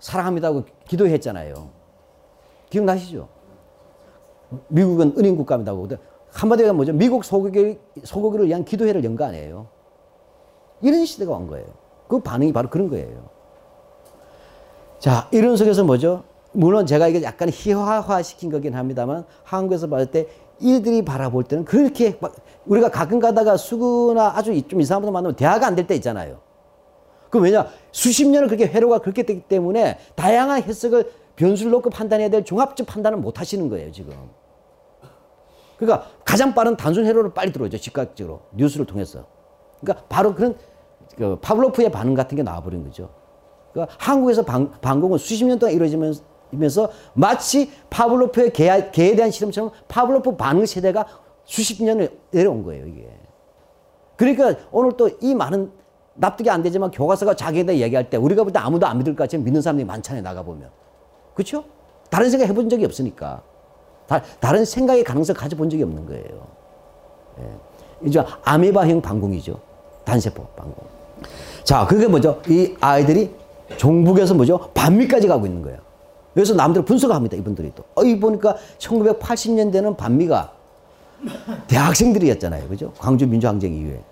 사랑합니다고 기도했잖아요. 기억나시죠? 미국은 은인 국가입니다고. 한마디로 뭐죠? 미국 소고기, 소고기를 위한 기도회를 연 거 아니에요. 이런 시대가 온 거예요. 그 반응이 바로 그런 거예요. 자, 이런 속에서 뭐죠? 물론 제가 이게 약간 희화화 시킨 거긴 합니다만 한국에서 봤을 때 이들이 바라볼 때는 그렇게 막 우리가 가끔 가다가 수구나 아주 좀 이상한 분들 만나면 대화가 안 될 때 있잖아요. 그 왜냐? 수십 년을 그렇게 회로가 그렇게 됐기 때문에 다양한 해석을 변수를 놓고 판단해야 될 종합적 판단을 못 하시는 거예요, 지금. 그러니까 가장 빠른 단순 회로를 빨리 들어오죠, 즉각적으로. 뉴스를 통해서. 그러니까 바로 그런 그 파블로프의 반응 같은 게 나와버린 거죠. 그러니까 한국에서 방, 방공은 수십 년 동안 이루어지면서 마치 파블로프의 개에, 개에 대한 실험처럼 파블로프 반응 세대가 수십 년을 내려온 거예요, 이게. 그러니까 오늘 또 이 많은 납득이 안 되지만 교과서가 자기에 대해 얘기할 때 우리가 볼 때 아무도 안 믿을 것 같지만 믿는 사람들이 많잖아요, 나가보면. 그렇죠? 다른 생각 해본 적이 없으니까. 다, 다른 생각의 가능성 가져본 적이 없는 거예요. 예. 이제 아메바형 방공이죠. 단세포 방공. 자, 그게 뭐죠? 이 아이들이 종북에서 뭐죠? 반미까지 가고 있는 거예요. 그래서 남들 분석을 합니다, 이분들이 또. 어, 이 보니까 1980년대는 반미가 대학생들이었잖아요. 그죠? 광주 민주항쟁 이후에.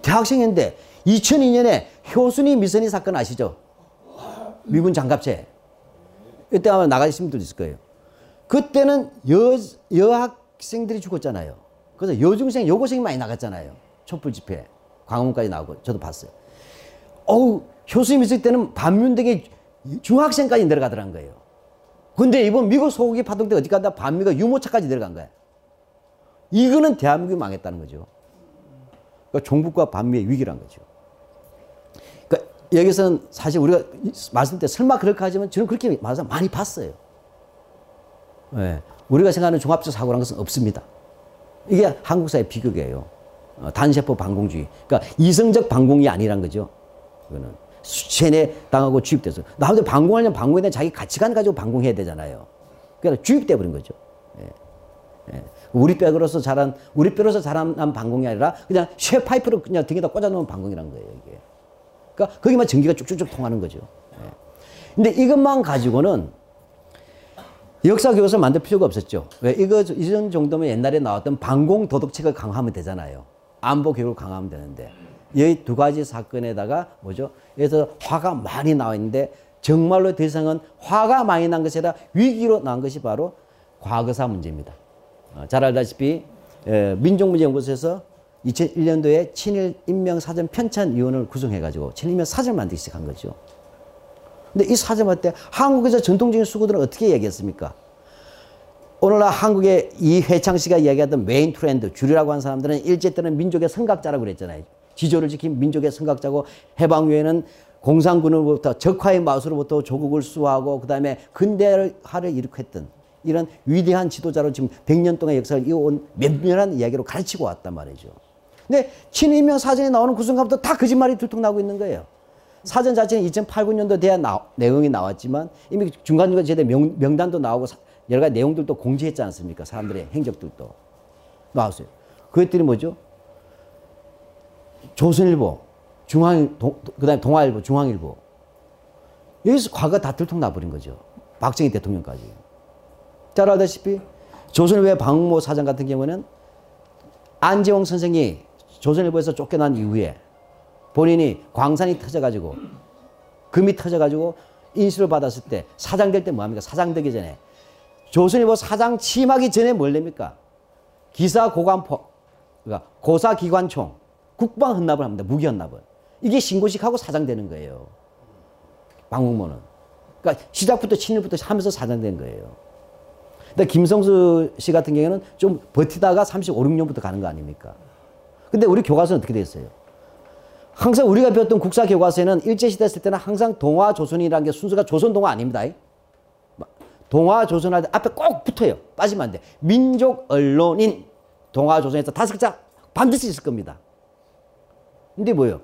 대학생인데 2002년에 효순이 미선이 사건 아시죠? 미군 장갑체. 이때 아마 나가신 분들 있을 거예요. 그때는 여, 여학생들이 죽었잖아요. 그래서 여중생, 여고생이 많이 나갔잖아요. 촛불 집회. 광화문까지 나오고 저도 봤어요. 어우, 효수님 있을 때는 반민등의 중학생까지 내려가더란 거예요. 근데 이번 미국 소고기 파동 때 어디 간다 반미가 유모차까지 내려간 거야. 이거는 대한민국이 망했다는 거죠. 그러니까 종북과 반미의 위기란 거죠. 그러니까 여기서는 사실 우리가 말씀 때 설마 그럴까 하지만 저는 그렇게 많이 봤어요. 예. 우리가 생각하는 종합적 사고라는 것은 없습니다. 이게 한국사의 비극이에요. 어, 단세포 반공주의. 그러니까 이성적 반공이 아니란 거죠. 그거는 세뇌 당하고 주입돼서 나한테 반공하려면 반공에 대한 자기 가치관 가지고 반공해야 되잖아요. 그러니까 주입돼 버린 거죠. 예. 예. 우리 뼈로서 자란 우리 뼈로서 자란 반공이 아니라 그냥 쇠 파이프로 그냥 등에다 꽂아 놓은 반공이란 거예요. 이게. 그러니까 거기만 전기가 쭉쭉쭉 통하는 거죠. 예. 근데 이것만 가지고는 역사 교과서 만들 필요가 없었죠. 왜 이거 이전 정도면 옛날에 나왔던 반공 도덕책을 강화하면 되잖아요. 안보 교육을 강화하면 되는데 이 두 가지 사건에다가 뭐죠? 그래서 화가 많이 나와 있는데 정말로 대상은 화가 많이 난 것이 아니라 위기로 난 것이 바로 과거사 문제입니다. 어, 잘 알다시피 에, 민족문제연구소에서 2001년도에 친일 인명 사전 편찬 위원회를 구성해가지고 친일 인명 사전을 만들기 시작한 거죠. 근데 이 사전할 때 한국에서 전통적인 수구들은 어떻게 얘기했습니까? 오늘날 한국의 이회창 씨가 이야기하던 메인 트렌드, 주류라고 한 사람들은 일제 때는 민족의 성각자라고 그랬잖아요. 지조를 지킨 민족의 성각자고 해방 후에는 공산군으로부터 적화의 마수로부터 조국을 수호하고 그 다음에 근대화를 일으켰던 이런 위대한 지도자로 지금 100년 동안 역사를 이어온 면밀한 이야기로 가르치고 왔단 말이죠. 근데 친일명 사전에 나오는 그 순간부터 다 거짓말이 들통 나고 있는 거예요. 사전 자체는 2008, 9년도 돼야 나, 내용이 나왔지만 이미 중간중간 제대 명, 명단도 나오고 사, 여러 가지 내용들도 공지했지 않습니까? 사람들의 행적들도 나왔어요. 그것들이 뭐죠? 조선일보, 중앙, 그 다음에 동아일보, 중앙일보. 여기서 과거 다 들통나버린 거죠. 박정희 대통령까지. 잘 알다시피 조선일보의 박모 사장 같은 경우는 안재홍 선생이 조선일보에서 쫓겨난 이후에 본인이 광산이 터져가지고 금이 터져가지고 인수를 받았을 때 사장 될 때 뭐합니까? 사장 되기 전에 조선일보 사장 취임하기 전에 뭘 냅니까? 기사 고관포, 그러니까 고사 기관총, 국방 헌납을 합니다. 무기 헌납을. 이게 신고식하고 사장 되는 거예요. 방공모는. 그러니까 시작부터 친일부터 하면서 사장 된 거예요. 근데 김성수 씨 같은 경우에는 좀 버티다가 35, 6년부터 가는 거 아닙니까? 근데 우리 교과서는 어떻게 됐어요? 항상 우리가 배웠던 국사 교과서에는 일제시대 했을 때는 항상 동화조선이라는 게 순서가 조선동화 아닙니다. 동화조선 할 때 앞에 꼭 붙어요. 빠지면 안 돼. 민족 언론인 동화조선에서 다섯 글자 반드시 있을 겁니다. 근데 뭐예요?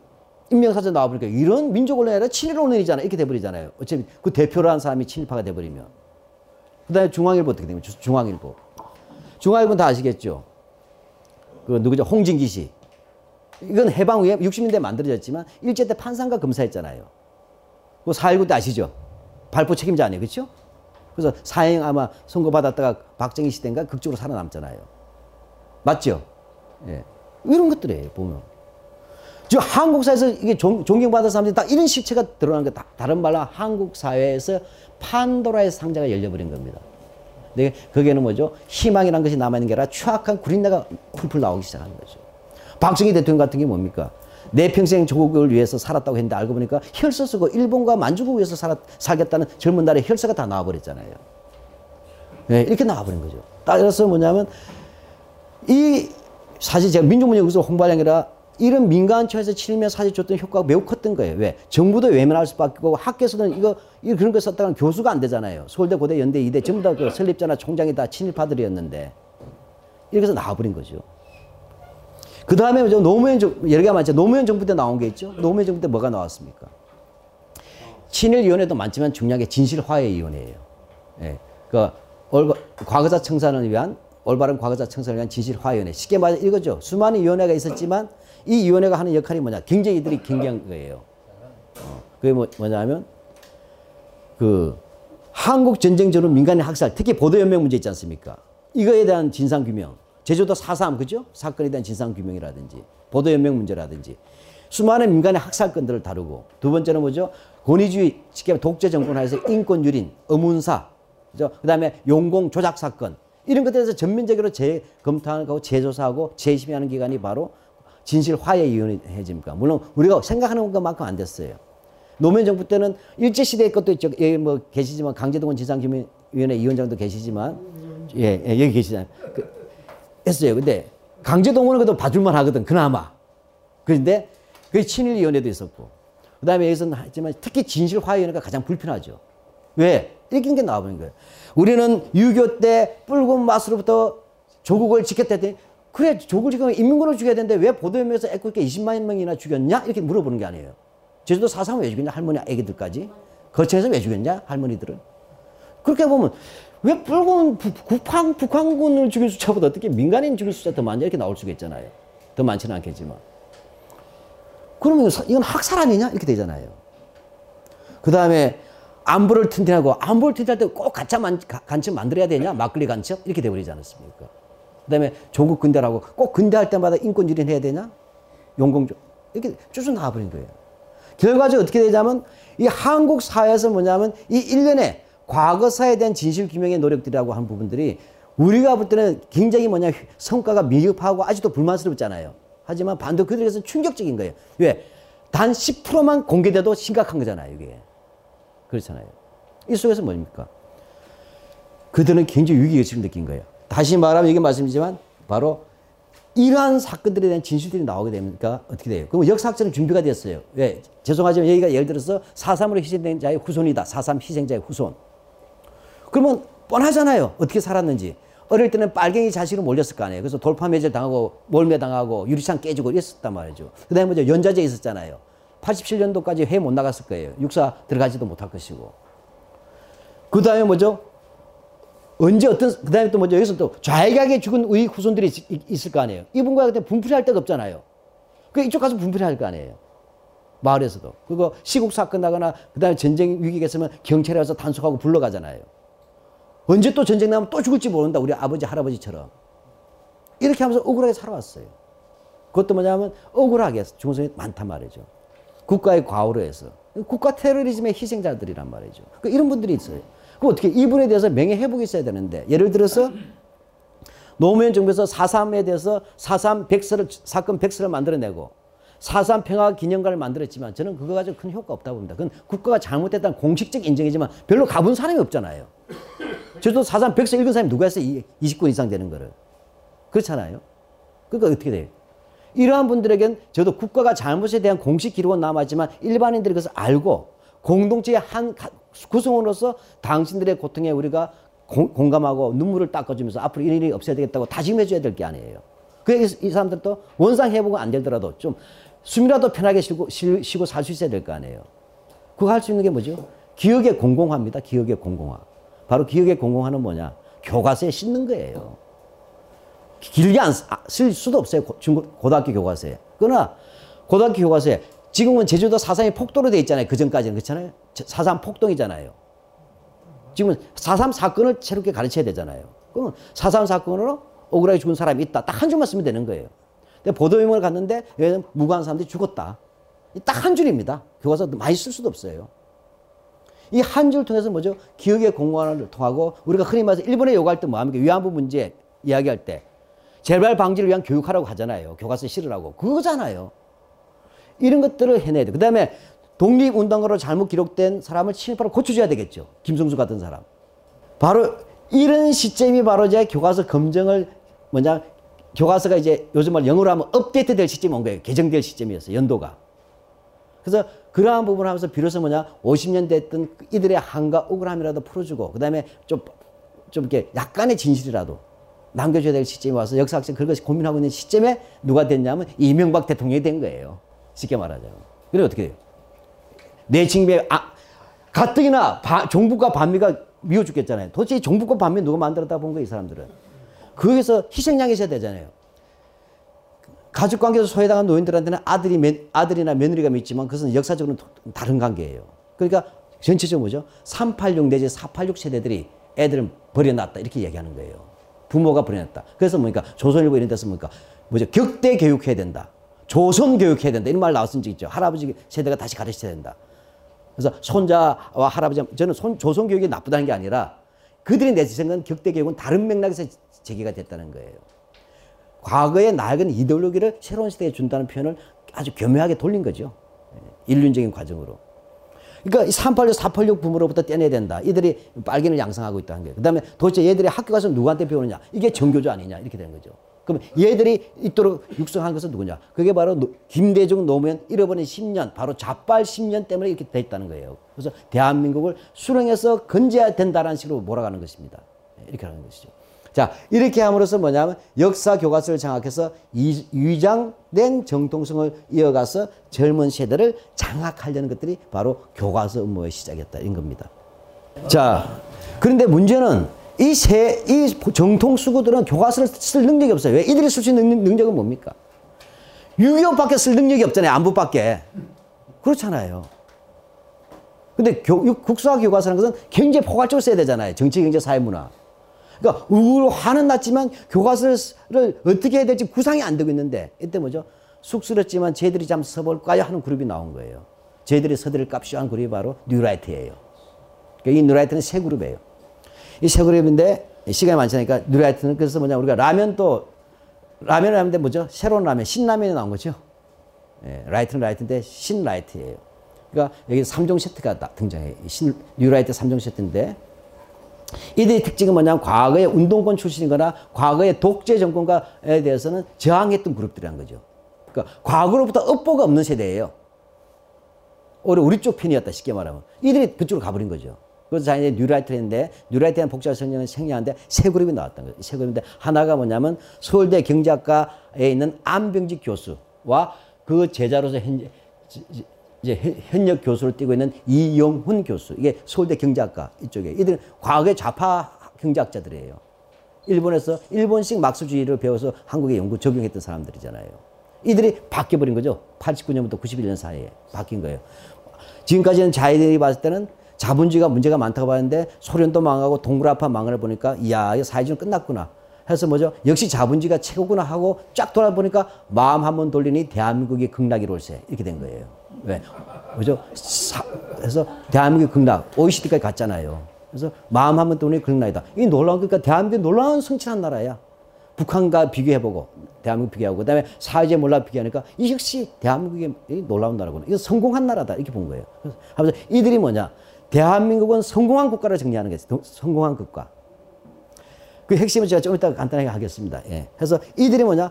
인명사전 나와보니까 이런 민족 언론이 아니라 친일 언론이잖아요. 이렇게 돼버리잖아요. 어차피 그 대표로 한 사람이 친일파가 돼버리면. 그 다음에 중앙일보 어떻게 됩니까? 중앙일보. 중앙일보는 다 아시겠죠? 그 누구죠? 홍진기 씨. 이건 해방 후에 60년대 만들어졌지만 일제 때 판사인가 검사했잖아요. 그 4.19 때 아시죠? 발포 책임자 아니에요. 그렇죠? 그래서 사형 아마 선고받았다가 박정희 시대인가 극적으로 살아남잖아요. 맞죠? 예. 이런 것들이에요, 보면. 지금 한국사에서 이게 존, 경받은 사람들이 딱 이런 실체가 드러난 거, 다른 말로 한국 사회에서 판도라의 상자가 열려버린 겁니다. 근데 거기에는 뭐죠? 희망이라는 것이 남아있는 게 아니라 추악한 구린내가 풀풀 나오기 시작하는 거죠. 박정희 대통령 같은 게 뭡니까? 내 평생 조국을 위해서 살았다고 했는데 알고 보니까 혈서 쓰고 일본과 만주국 위해서 살았, 살겠다는 젊은 날에 혈서가 다 나와버렸잖아요. 네, 이렇게 나와버린 거죠. 따라서 뭐냐면 이 사실 제가 민족문제연구소 홍보하려는 게 아니라 이런 민간처에서 치면 사실 줬던 효과가 매우 컸던 거예요. 왜? 정부도 외면할 수밖에 없고 학교에서는 이거, 이거 그런 거 썼다가 교수가 안 되잖아요. 서울대, 고대, 연대, 이대 전부 다 그 설립자나 총장이 다 친일파들이었는데 이렇게 해서 나와버린 거죠. 그 다음에 노무현 정, 개가 많죠. 노무현 정부 때 나온 게 있죠. 노무현 정부 때 뭐가 나왔습니까? 친일위원회도 많지만 중요한 게 진실화해위원회예요. 예. 그, 과거사 청산을 위한 올바른 과거사 청산을 위한 진실화위원회. 쉽게 말해 이거죠. 수많은 위원회가 있었지만 이 위원회가 하는 역할이 뭐냐? 굉장히 이들이 경계한 거예요. 어, 그게 뭐, 뭐냐면 그 한국 전쟁 전후 민간인 학살, 특히 보도연맹 문제 있지 않습니까? 이거에 대한 진상 규명. 제주도 4.3, 그죠? 사건에 대한 진상규명이라든지, 보도연맹 문제라든지, 수많은 민간의 학살건들을 다루고, 두 번째는 뭐죠? 권위주의, 쉽게 독재 정권 하에서 인권 유린, 의문사, 그죠? 그 다음에 용공 조작 사건, 이런 것들에 대해서 전면적으로 재검토하고 재조사하고 재심의하는 기관이 바로 진실화해위원회입니까? 물론 우리가 생각하는 것만큼 안 됐어요. 노무현 정부 때는 일제시대의 것도 있죠. 여기 뭐 계시지만 강제동원 진상규명위원회 위원장도 계시지만, 예, 예 여기 계시잖아요. 그, 했어요. 근데 강제동원은 그래도 봐줄만 하거든. 그나마. 그런데 그 친일위원회도 있었고. 그 다음에 여기서는 하지만 특히 진실화위원회가 가장 불편하죠. 왜? 이긴 게 나와버린 거예요. 우리는 유교 때 붉은 맛으로부터 조국을 지켰다 했더니 그래 조국을 지키면 인민군을 죽여야 되는데 왜 보도연맹에서 애꿎게 20만 명이나 죽였냐? 이렇게 물어보는 게 아니에요. 제주도 사상 왜 죽였냐? 할머니 애기들까지. 거쳐에서 왜 죽였냐? 할머니들은. 그렇게 보면 왜 붉은 북한, 북한군을 죽인 숫자보다 어떻게 민간인 죽인 숫자 더 많냐? 이렇게 나올 수가 있잖아요. 더 많지는 않겠지만. 그러면 이건 학살 아니냐? 이렇게 되잖아요. 그 다음에 안보를 튼튼하고 안보를 튼튼할 때 꼭 가짜 만- 가- 간첩 만들어야 되냐? 막걸리 간첩 이렇게 돼버리지 않았습니까? 그 다음에 조국 근대라고 꼭 근대할 때마다 인권 유린해야 되냐? 용공조 이렇게 쭉 나와버린 거예요. 결과적으로 어떻게 되냐면 이 한국 사회에서 뭐냐면 이 일련의 과거사에 대한 진실 규명의 노력들이라고 하는 부분들이 우리가 볼 때는 굉장히 뭐냐 성과가 미흡하고 아직도 불만스럽잖아요. 하지만 반도 그들에서 충격적인 거예요. 왜? 단 10%만 공개돼도 심각한 거잖아요, 이게. 그렇잖아요. 이 속에서 뭡니까? 그들은 굉장히 위기의식을 느낀 거예요. 다시 말하면 이게 말씀이지만 바로 이러한 사건들에 대한 진실들이 나오게 되니까 어떻게 돼요? 그럼 역사학자는 준비가 됐어요. 왜? 죄송하지만 여기가 예를 들어서 4.3으로 희생된 자의 후손이다. 4.3 희생자의 후손. 그러면 뻔하잖아요. 어떻게 살았는지. 어릴 때는 빨갱이 자식으로 몰렸을 거 아니에요. 그래서 돌파 매질 당하고 몰매 당하고 유리창 깨지고 이랬었단 말이죠. 그 다음에 뭐죠? 연좌제 있었잖아요. 87년도까지 회못 나갔을 거예요. 육사 들어가지도 못할 것이고. 그 다음에 뭐죠? 언제 어떤 그 다음에 또 뭐죠? 여기서 또 좌익하게 죽은 우리 후손들이 있- 있을 거 아니에요. 이분과 그때 분풀이 할 데가 없잖아요. 그 이쪽 가서 분풀이 할 거 아니에요. 마을에서도. 그거 시국 사건 나거나 그 다음에 전쟁 위기가 있으면 경찰에 와서 단속하고 불러가잖아요. 언제 또 전쟁 나면 또 죽을지 모른다. 우리 아버지 할아버지처럼. 이렇게 하면서 억울하게 살아왔어요. 그것도 뭐냐면 억울하게 사람이 많단 말이죠. 국가의 과오로 해서. 국가 테러리즘의 희생자들이란 말이죠. 그 이런 분들이 있어요. 그럼 어떻게 이분에 대해서 명예 회복이 있어야 되는데 예를 들어서 노무현 정부에서 4.3에 대해서 4.3 백서를, 사건 백서를 만들어내고 4.3 평화 기념관을 만들었지만 저는 그거 가지고 큰 효과 없다고 봅니다. 그건 국가가 잘못했다는 공식적 인정이지만 별로 가본 사람이 없잖아요. 저도 4.3 백서 읽은 사람이 누가 했어요? 20권 이상 되는 거를. 그렇잖아요. 그러니까 어떻게 돼요? 이러한 분들에겐 저도 국가가 잘못에 대한 공식 기록은 남았지만 일반인들이 그것을 알고 공동체의 한 가- 구성원으로서 당신들의 고통에 우리가 공, 공감하고 눈물을 닦아주면서 앞으로 이런 일이 없어야 되겠다고 다짐해줘야 될 게 아니에요. 그래서 이 사람들도 원상 회복은 안 되더라도 좀 숨이라도 편하게 쉬고, 쉬- 쉬고 살 수 있어야 될 거 아니에요. 그거 할 수 있는 게 뭐죠? 기억의 공공화입니다. 기억의 공공화. 바로 기억의 공공화는 뭐냐? 교과서에 싣는 거예요. 길게 안 쓸 수도 없어요. 고, 중고, 고등학교 교과서에. 그러나 고등학교 교과서에 지금은 제주도 사삼이 폭도로 돼 있잖아요. 그 전까지는 그렇잖아요. 사삼 폭동이잖아요. 지금은 사삼 사건을 새롭게 가르쳐야 되잖아요. 그러면 사삼 사건으로 억울하게 죽은 사람이 있다. 딱 한 줄만 쓰면 되는 거예요. 근데 보도유명을 갔는데 무고한 사람들이 죽었다. 딱 한 줄입니다. 교과서 많이 쓸 수도 없어요. 이 한 줄 통해서 뭐죠? 기억의 공간을 통하고 우리가 흔히 말해서 일본에 요구할 때 뭐합니까? 위안부 문제 이야기할 때 재발 방지를 위한 교육하라고 하잖아요. 교과서 실으라고. 그거잖아요. 이런 것들을 해내야 돼. 그 다음에 독립운동가로 잘못 기록된 사람을 친일파로 고쳐줘야 되겠죠. 김성수 같은 사람. 바로 이런 시점이 바로 이제 교과서 검증을 뭐냐 교과서가 이제 요즘 말 영어로 하면 업데이트 될 시점이 온 거예요. 개정될 시점이었어요. 연도가. 그래서 그러한 부분을 하면서 비로소 뭐냐 50년 됐던 이들의 한과 억울함이라도 풀어주고 그 다음에 좀, 좀 이렇게 약간의 진실이라도 남겨줘야 될 시점이 와서 역사학생 그것이 고민하고 있는 시점에 누가 됐냐면 이명박 대통령이 된 거예요. 쉽게 말하자면. 그래 어떻게 돼요? 내칭배 아, 가뜩이나 바- 종북과 반미가 미워 죽겠잖아요. 도대체 이 종북과 반미 누가 만들었다 본 거예요, 이 사람들은. 거기서 희생양이 있어야 되잖아요. 가족 관계에서 소외당한 노인들한테는 아들이 매- 아들이나 며느리가 있지만 그것은 역사적으로는 도- 다른 관계예요. 그러니까 전체적으로 뭐죠? 386 내지 486 세대들이 애들을 버려놨다 이렇게 얘기하는 거예요. 부모가 버려놨다. 그래서 뭐니까 조선일보 이런 데서 뭐니까 뭐죠? 격대 교육해야 된다. 조선 교육해야 된다. 이런 말 나왔은 적 있죠. 할아버지 세대가 다시 가르쳐야 된다. 그래서 손자와 할아버지 저는 손, 조선 교육이 나쁘다는 게 아니라 그들이 내세운 격대 교육은 다른 맥락에서 제기가 됐다는 거예요. 과거의 낡은 이데올로기를 새로운 시대에 준다는 표현을 아주 교묘하게 돌린 거죠. 예, 인륜적인 과정으로. 그러니까 이 386, 486 부모로부터 떼내야 된다. 이들이 빨갱이를 양성하고 있다는 거예요. 그 다음에 도대체 얘들이 학교 가서 누구한테 배우느냐. 이게 정교조 아니냐. 이렇게 되는 거죠. 그럼 얘들이 있도록 육성한 것은 누구냐. 그게 바로 노- 김대중 노무현 잃어버린 10년, 바로 좌빨 10년 때문에 이렇게 돼 있다는 거예요. 그래서 대한민국을 수령해서 건재해야 된다는 식으로 몰아가는 것입니다. 예, 이렇게 하는 것이죠. 자, 이렇게 함으로써 뭐냐면 역사 교과서를 장악해서 이, 위장된 정통성을 이어가서 젊은 세대를 장악하려는 것들이 바로 교과서 업무의 시작이었다. 이런 겁니다. 자, 그런데 문제는 이 세, 이 정통 수구들은 교과서를 쓸 능력이 없어요. 왜? 이들이 쓸 수 있는 능- 능력은 뭡니까? 6.25밖에 쓸 능력이 없잖아요. 안보밖에. 그렇잖아요. 근데 교육, 국수학 교과서라는 것은 굉장히 포괄적으로 써야 되잖아요. 정치, 경제, 사회, 문화. 그러니까 우울 화는 났지만 교과서를 어떻게 해야 될지 구상이 안 되고 있는데 이때 뭐죠? 쑥스럽지만 쟤들이 잠 써볼까요? 하는 그룹이 나온 거예요. 쟤들이 서들을 값쇼 한 그룹이 바로 뉴라이트예요. 그러니까 이 뉴라이트는 세 그룹이에요. 이 세 그룹인데 시간이 많지않으니까 뉴라이트는 그래서 뭐냐 우리가 라면 또 라면을 하는데 뭐죠? 새로운 라면, 신라면이 나온 거죠. 예, 라이트는 라이트인데 신라이트예요. 그러니까 여기 3종 세트가 등장해요. 신, 뉴라이트 3종 세트인데 이들의 특징은 뭐냐면 과거의 운동권 출신이거나 과거의 독재 정권과에 대해서는 저항했던 그룹들이란 거죠. 그러니까 과거로부터 업보가 없는 세대예요. 오히려 우리 쪽 편이었다 쉽게 말하면 이들이 그쪽으로 가버린 거죠. 그래서 자기네 뉴라이트인데 뉴라이트는 복잡 설명을 생략하는데 세 그룹이 나왔던 거예요. 세 그룹인데 하나가 뭐냐면 서울대 경제학과에 있는 안병직 교수와 그 제자로서 현재 이제 현역 교수를 띄고 있는 이영훈 교수. 이게 서울대 경제학과 이쪽에. 이들은 과거의 좌파 경제학자들이에요. 일본에서 일본식 막스주의를 배워서 한국에 연구 적용했던 사람들이잖아요. 이들이 바뀌어버린 거죠. 89년부터 91년 사이에 바뀐 거예요. 지금까지는 자기들이 봤을 때는 자본주의가 문제가 많다고 봤는데 소련도 망하고 동그라파 망을 보니까 이야, 사회주의는 끝났구나. 해서 뭐죠? 역시 자본주의가 최고구나 하고 쫙 돌아보니까 마음 한 번 돌리니 대한민국이 극락이롤세 이렇게 된 거예요. 왜? 그죠? 그래서 대한민국이 극락, OECD까지 갔잖아요. 그래서 마음 한번 돌리니 극락이다. 이 놀라운, 그러니까 대한민국이 놀라운 성취한 나라야. 북한과 비교해보고, 대한민국 비교하고, 그 다음에 사회제 몰라 비교하니까 이 역시 대한민국이 놀라운 나라구나. 이거 성공한 나라다. 이렇게 본 거예요. 하면서 이들이 뭐냐? 대한민국은 성공한 국가를 정리하는 거예요. 성공한 국가. 그 핵심은 제가 좀 이따 간단하게 하겠습니다. 예. 그래서 이들이 뭐냐?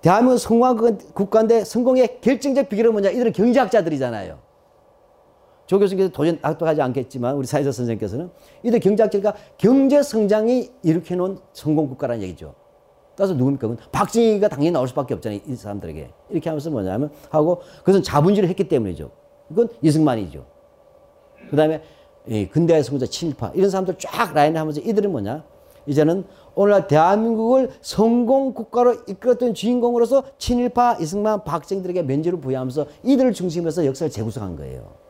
대한민국 성공한 국가인데 성공의 결정적 비결은 뭐냐? 이들은 경제학자들이잖아요. 조 교수께서 도전 악독하지 않겠지만 우리 사회자 선생님께서는 이들 경제학자가 경제 성장이 일으켜놓은 성공 국가라는 얘기죠. 따라서 누굽니까? 그건 박정희가 당연히 나올 수밖에 없잖아요. 이 사람들에게. 이렇게 하면서 뭐냐면 하고 그것은 자본주의를 했기 때문이죠. 이건 이승만이죠. 그 다음에 근대화의 성자 친일파 이런 사람들 쫙 라인을 하면서 이들은 뭐냐? 이제는 오늘날 대한민국을 성공 국가로 이끌었던 주인공으로서 친일파 이승만 박정희들에게 면제를 부여하면서 이들을 중심으로 해서 역사를 재구성한 거예요.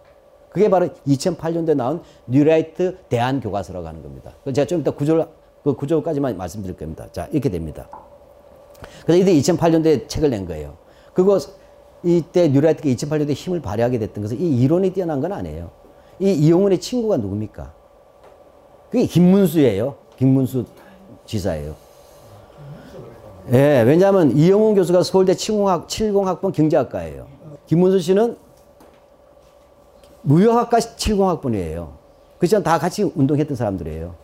그게 바로 2008년도에 나온 뉴라이트 대한교과서라고 하는 겁니다. 제가 좀 이따 구조를, 그 구조까지만 말씀드릴 겁니다. 자, 이렇게 됩니다. 그래서 이들이 2008년도에 책을 낸 거예요. 그거 이때 뉴라이트가 2008년도에 힘을 발휘하게 됐던 것은 이 이론이 뛰어난 건 아니에요. 이 이용훈의 친구가 누굽니까? 그게 김문수예요. 김문수 지사예요. 예, 왜냐하면 이영훈 교수가 서울대 70학, 70학번 경제학과예요. 김문수 씨는 무역학과 70학번이에요. 그렇지만 다 같이 운동했던 사람들이에요.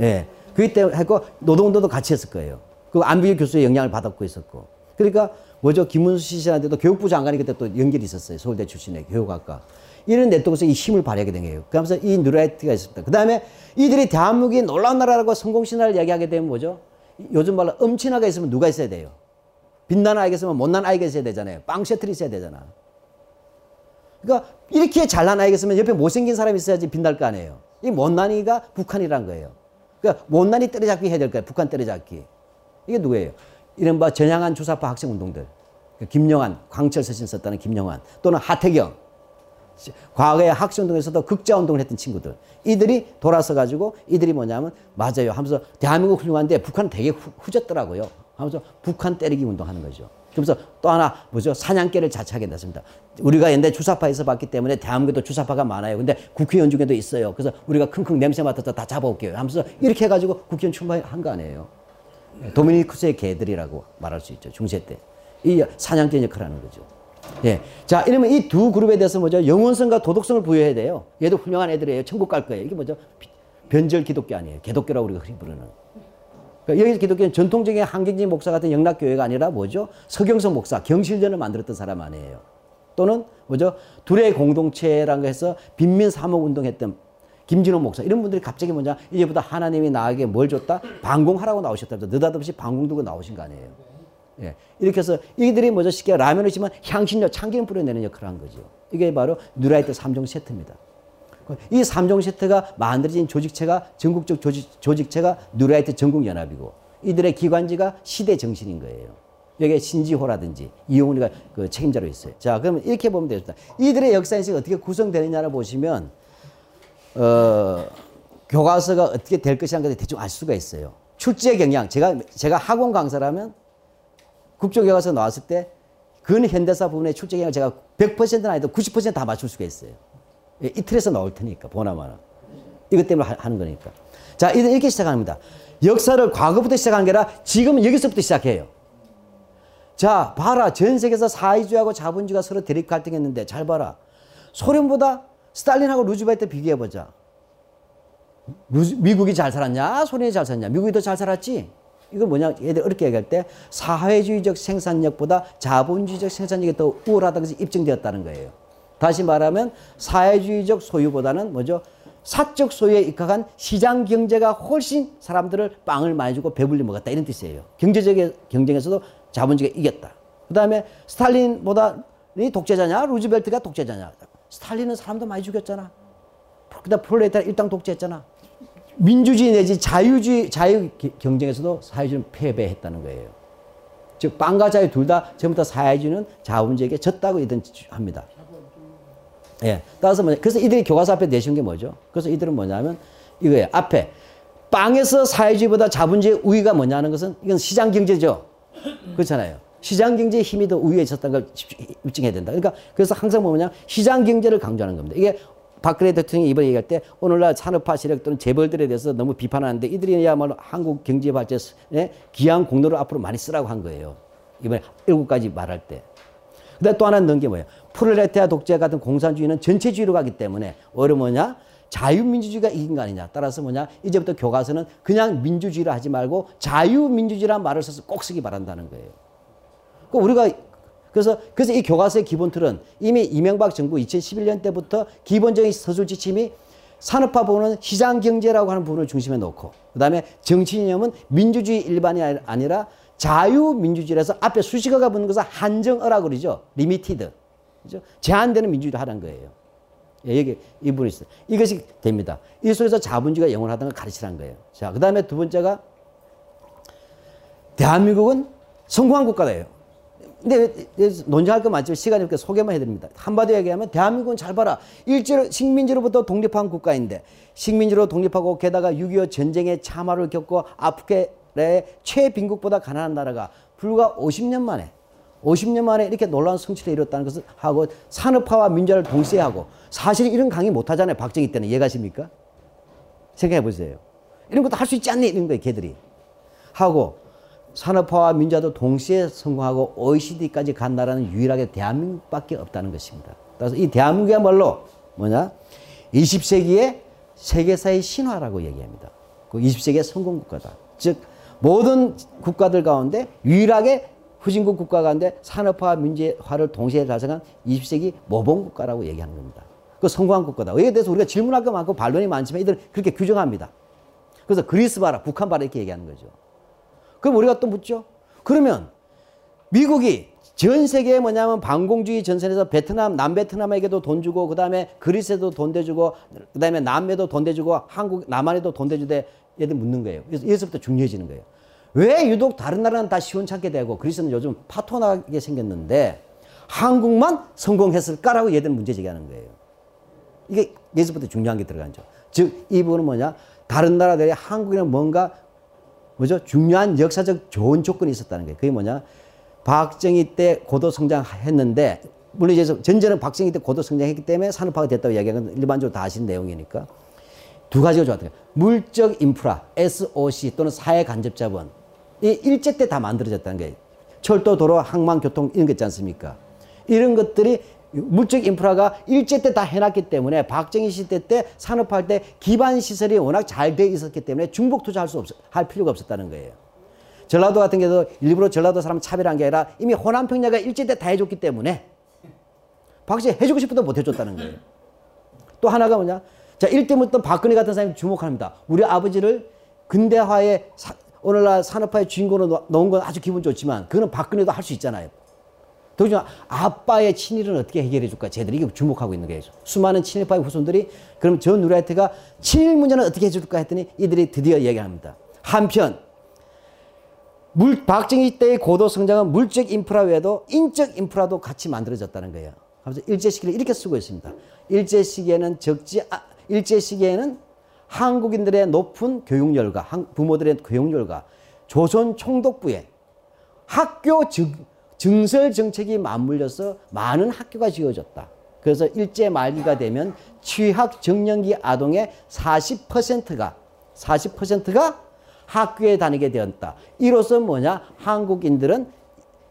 예. 그기 때문에 했고, 노동운동도 같이 했을 거예요. 그 안비교 교수의 영향을 받았고 있었고. 그러니까, 뭐죠? 김문수 씨한테도 교육부 장관이 그때 또 연결이 있었어요. 서울대 출신의 교육학과. 이런 네트워크에서 이 힘을 발휘하게 된 거예요. 그러면서 이 뉴라이트가 있습니다. 그 다음에 이들이 대한민국이 놀라운 나라라고 성공신화를 이야기하게 되면 뭐죠? 요즘 말로 엄친아가 있으면 누가 있어야 돼요? 빛나는 아이가 있으면 못난 아이가 있어야 되잖아요. 빵 셔틀이 있어야 되잖아. 그러니까 이렇게 잘난 아이가 있으면 옆에 못생긴 사람이 있어야지 빛날 거 아니에요. 이 못난이가 북한이란 거예요. 그러니까 못난이 때려잡기 해야 될 거예요. 북한 때려잡기. 이게 누구예요? 이른바 전향한 주사파 학생 운동들. 그러니까 김영환, 광철 서신 썼다는 김영환 또는 하태경 과거에 학생운동에서도 극자운동을 했던 친구들. 이들이 돌아서 가지고 이들이 뭐냐면 맞아요 하면서 대한민국 훌륭한데 북한 되게 후, 후졌더라고요. 하면서 북한 때리기 운동하는 거죠. 그러면서 또 하나 뭐죠? 사냥개를 자처하게 됐습니다. 우리가 옛날에 주사파에서 봤기 때문에 대한민국에도 주사파가 많아요. 근데 국회의원 중에도 있어요. 그래서 우리가 킁킁 냄새 맡아서 다 잡아올게요. 하면서 이렇게 해가지고 국회의원 출마한 거 아니에요. 도미니쿠스의 개들이라고 말할 수 있죠. 중세 때. 이 사냥개 역할을 하는 거죠. 예. 자, 이러면 이 두 그룹에 대해서 뭐죠? 영혼성과 도덕성을 부여해야 돼요. 얘도 훌륭한 애들이에요. 천국 갈 거예요. 이게 뭐죠? 변절 기독교 아니에요. 개독교라고 우리가 흔히 부르는. 그러니까 여기서 기독교는 전통적인 한경진 목사 같은 영락교회가 아니라 뭐죠? 서경석 목사, 경실전을 만들었던 사람 아니에요. 또는 뭐죠? 둘의 공동체라는 거 해서 빈민 사목 운동했던 김진호 목사 이런 분들이 갑자기 뭐냐 이제부터 하나님이 나에게 뭘 줬다 방공하라고 나오셨다 느닷없이 방공 들고 나오신 거 아니에요. 예. 이렇게 해서 이들이 뭐죠? 쉽게 라면이지만 향신료, 참기름 뿌려내는 역할을 한 거죠. 이게 바로 뉴라이트 3종 세트입니다. 이 3종 세트가 만들어진 조직체가 전국적 조직, 조직체가 뉴라이트 전국연합이고 이들의 기관지가 시대 정신인 거예요. 여기에 신지호라든지 이영훈이가 그 책임자로 있어요. 자, 그러면 이렇게 보면 되겠다. 이들의 역사 인식이 어떻게 구성되느냐를 보시면 어, 교과서가 어떻게 될 것이라는 것을 대충 알 수가 있어요. 출제 경향. 제가 제가 학원 강사라면 국정교과서 나왔을 때 근현대사 부분의 출제 경향을 제가 100%는 아니도 90%다 맞출 수가 있어요. 예, 이틀에서 나올 테니까 보나마나. 이것 때문에 하- 하는 거니까. 자, 이렇게 시작합니다. 역사를 과거부터 시작한 게 아니라 지금은 여기서부터 시작해요. 자, 봐라. 전 세계에서 사회주의하고 자본주의가 서로 대립 갈등했는데 잘 봐라. 소련보다 스탈린하고 루즈벨트 비교해보자. 루즈- 미국이 잘 살았냐? 소련이 잘 살았냐? 미국이 더 잘 살았지? 이건 뭐냐? 얘들 어렵게 얘기할 때 사회주의적 생산력보다 자본주의적 생산력이 더 우월하다는 것이 입증되었다는 거예요. 다시 말하면 사회주의적 소유보다는 뭐죠? 사적 소유에 입각한 시장 경제가 훨씬 사람들을 빵을 많이 주고 배불리 먹었다 이런 뜻이에요. 경제적 경쟁에서도 자본주의가 이겼다. 그 다음에 스탈린보다는 독재자냐? 루즈벨트가 독재자냐? 스탈린은 사람도 많이 죽였잖아. 그다음 프롤레타리아 일당 독재했잖아. 민주주의 내지 자유주의 자유 기- 경쟁에서도 사회주의는 패배했다는 거예요. 즉 빵과 자유 둘 다 전부터 사회주의는 자본주의에게 졌다고 이든 합니다. 예. 따라서 뭐 그래서 이들이 교과서 앞에 내신 게 뭐죠? 그래서 이들은 뭐냐면 이거예요. 앞에 빵에서 사회주의보다 자본주의 우위가 뭐냐는 것은 이건 시장 경제죠. 그렇잖아요. 시장 경제의 힘이 더 우위에 있었다는 걸 입증해야 된다. 그러니까 그래서 항상 뭐냐 시장 경제를 강조하는 겁니다. 이게 박근혜 대통령이 이번에 얘기할 때 오늘날 산업화 세력 또는 재벌들에 대해서 너무 비판하는데 이들이야말로 한국 경제 발전에 기여한 공로를 앞으로 많이 쓰라고 한 거예요. 이번에 일곱 가지 말할 때. 근데 또 하나 넣은 게 뭐예요? 프롤레타리아 독재 같은 공산주의는 전체주의로 가기 때문에 오히려 뭐냐? 자유민주주의가 이긴 거 아니냐. 따라서 뭐냐? 이제부터 교과서는 그냥 민주주의를 하지 말고 자유민주주의라는 말을 써서 꼭 쓰기 바란다는 거예요. 그 우리가 그래서 그래서 이 교과서의 기본 틀은 이미 이명박 정부 2011년 때부터 기본적인 서술 지침이 산업화 부분은 시장 경제라고 하는 부분을 중심에 놓고 그다음에 정치 이념은 민주주의 일반이 아니- 아니라 자유민주주의라서 앞에 수식어가 붙는 것은 한정어라고 그러죠. Limited. 그죠? 제한되는 민주주의를 하는 거예요. 예, 여기 이 부분이 있어요. 이것이 됩니다. 이 속에서 자본주의가 영원하다는 걸 가르치라는 거예요. 자, 그 다음에 두 번째가 대한민국은 성공한 국가다예요. 근데 논쟁할 거 많지만 시간이 없게 소개만 해드립니다. 한마디로 얘기하면 대한민국은 잘 봐라. 일제로 식민지로부터 독립한 국가인데 식민지로 독립하고 게다가 6.25 전쟁의 참화를 겪고 아프리카의 최빈국보다 가난한 나라가 불과 50년 만에 50년 만에 이렇게 놀라운 성취를 이뤘다는 것을 하고 산업화와 민주화를 동시에 하고 사실 이런 강의 못 하잖아요. 박정희 때는 이해가십니까? 생각해 보세요. 이런 것도 할 수 있지 않니? 이런 거예요. 걔들이. 하고 산업화와 민주화도 동시에 성공하고 OECD까지 간 나라는 유일하게 대한민국밖에 없다는 것입니다. 그래서 이 대한민국이야말로 뭐냐? 20세기의 세계사의 신화라고 얘기합니다. 그 20세기의 성공 국가다. 즉 모든 국가들 가운데 유일하게 후진국 국가 가운데 산업화와 민주화를 동시에 달성한 20세기 모범 국가라고 얘기하는 겁니다. 그 성공한 국가다. 이에 대해서 우리가 질문할 거 많고 반론이 많지만 이들은 그렇게 규정합니다. 그래서 그리스 봐라, 북한 봐라 이렇게 얘기하는 거죠. 그럼 우리가 또 묻죠. 그러면 미국이 전 세계에 뭐냐면 반공주의 전선에서 베트남, 남베트남에게도 돈 주고, 그 다음에 그리스에도 돈 대주고, 그 다음에 남에도 돈 대주고, 한국, 남한에도 돈 대주되 얘들 묻는 거예요. 그래서 여기서부터 중요해지는 거예요. 왜 유독 다른 나라는 다 시원찮게 되고, 그리스는 요즘 파토나게 생겼는데, 한국만 성공했을까라고 얘들 문제 제기하는 거예요. 이게 여기서부터 중요한 게 들어가죠. 즉, 이 부분은 뭐냐? 다른 나라들이 한국에는 뭔가 뭐죠? 중요한 역사적 좋은 조건이 있었다는 거예요. 그게 뭐냐? 박정희 때 고도 성장했는데 물론 이제 전제는 박정희 때 고도 성장했기 때문에 산업화가 됐다고 이야기하는 건 일반적으로 다 아시는 내용이니까 두 가지가 좋았던 거예요. 물적 인프라, SOC 또는 사회 간접 자본 이 일제 때 다 만들어졌다는 거예요. 철도, 도로, 항만, 교통 이런 거 있지 않습니까? 이런 것들이 물적 인프라가 일제 때 다 해놨기 때문에 박정희 시대 때 산업화할 때 기반 시설이 워낙 잘 돼 있었기 때문에 중복 투자할 수 없, 할 필요가 없었다는 거예요. 전라도 같은 경우도 일부러 전라도 사람 차별한 게 아니라 이미 호남 평야가 일제 때 다 해줬기 때문에 박정희 해주고 싶어도 못 해줬다는 거예요. 또 하나가 뭐냐? 자, 일때부터 박근혜 같은 사람이 주목합니다. 우리 아버지를 근대화의 사- 오늘날 산업화의 주인공으로 놓- 놓은 건 아주 기분 좋지만 그거는 박근혜도 할 수 있잖아요. 더중 아빠의 친일은 어떻게 해결해 줄까? 쟤들이 이게 주목하고 있는 거예요. 수많은 친일파의 후손들이 그럼 전 누라이트가 친일 문제는 어떻게 해줄까 했더니 이들이 드디어 얘기합니다. 한편 물 박정희 때의 고도 성장은 물적 인프라 외에도 인적 인프라도 같이 만들어졌다는 거예요. 그래서 일제 시기를 이렇게 쓰고 있습니다. 일제 시기에는 적지 아, 일제 시기에는 한국인들의 높은 교육열과 한- 부모들의 교육열과 조선 총독부에 학교 증, 증설 정책이 맞물려서 많은 학교가 지어졌다. 그래서 일제 말기가 되면 취학 정년기 아동의 40%가 40%가 학교에 다니게 되었다. 이로써 뭐냐? 한국인들은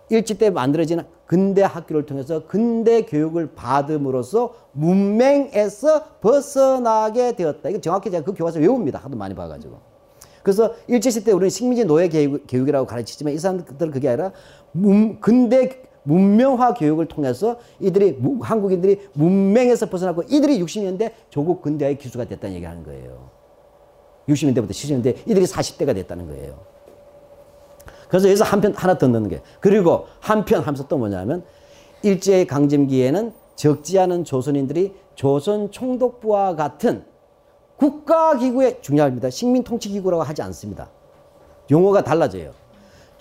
일제 때 만들어진 근대 학교를 통해서 근대 교육을 받음으로써 문맹에서 벗어나게 되었다. 이거 정확히 제가 그 교과서 외웁니다. 하도 많이 봐가지고. 그래서 일제시대 우리는 식민지 노예 교육, 교육이라고 가르치지만 이 사람들은 그게 아니라 문, 근대 문명화 교육을 통해서 이들이 무- 한국인들이 문맹에서 벗어나고 이들이 60년대 조국 근대화의 기수가 됐다는 얘기하는 거예요. 60년대부터 70년대 이들이 40대가 됐다는 거예요. 그래서 여기서 한편 하나 더 넣는 게 그리고 한편 하면서 또 뭐냐면 일제 강점기에는 적지 않은 조선인들이 조선 총독부와 같은 국가기구에 중요합니다. 식민통치기구라고 하지 않습니다. 용어가 달라져요.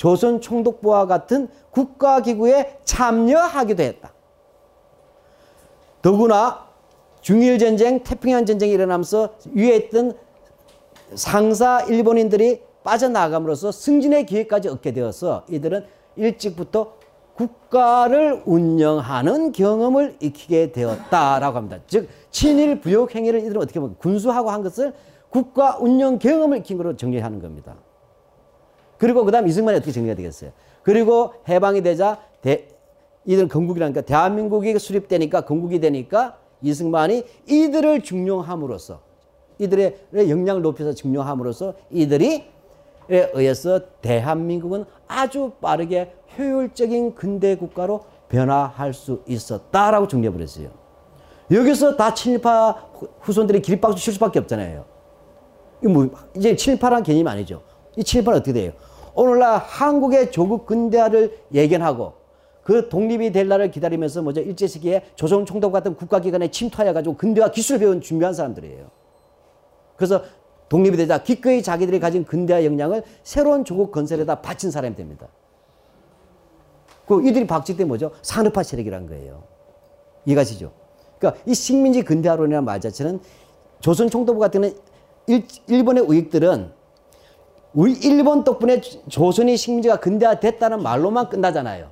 조선 총독부와 같은 국가기구에 참여하기도 했다. 더구나 중일전쟁, 태평양 전쟁이 일어나면서 위에 있던 상사 일본인들이 빠져나감으로써 승진의 기회까지 얻게 되어서 이들은 일찍부터 국가를 운영하는 경험을 익히게 되었다라고 합니다. 즉 친일 부역 행위를 이들은 어떻게 보면 군수하고 한 것을 국가 운영 경험을 익힌 것으로 정리하는 겁니다. 그리고 그 다음 이승만이 어떻게 정리가 되겠어요? 그리고 해방이 되자 대, 이들은 건국이라니까 대한민국이 수립되니까 건국이 되니까 이승만이 이들을 중용함으로써 이들의 역량을 높여서 증명함으로써 이들이 에 의해서 대한민국은 아주 빠르게 효율적인 근대 국가로 변화할 수 있었다라고 정리해 버렸어요. 여기서 다 친일파 후- 후손들이 기립박수 칠 수밖에 없잖아요. 이 뭐, 이제 친일파란 개념이 아니죠. 이 친일파는 어떻게 돼요? 오늘날 한국의 조국 근대화를 예견하고 그 독립이 될 날을 기다리면서 뭐죠? 일제 시기에 조선 총독 같은 국가기관에 침투하여 가지고 근대화 기술을 배운 준비한 사람들이에요. 그래서 독립이 되자 기꺼이 자기들이 가진 근대화 역량을 새로운 조국 건설에다 바친 사람이 됩니다. 그 이들이 박쥐 때 뭐죠? 산업화 세력이란 거예요. 이해가시죠? 그러니까 이 식민지 근대화론이라는 말 자체는 조선 총독부 같은 일, 일본의 우익들은 우리 일본 덕분에 조선이 식민지가 근대화됐다는 말로만 끝나잖아요.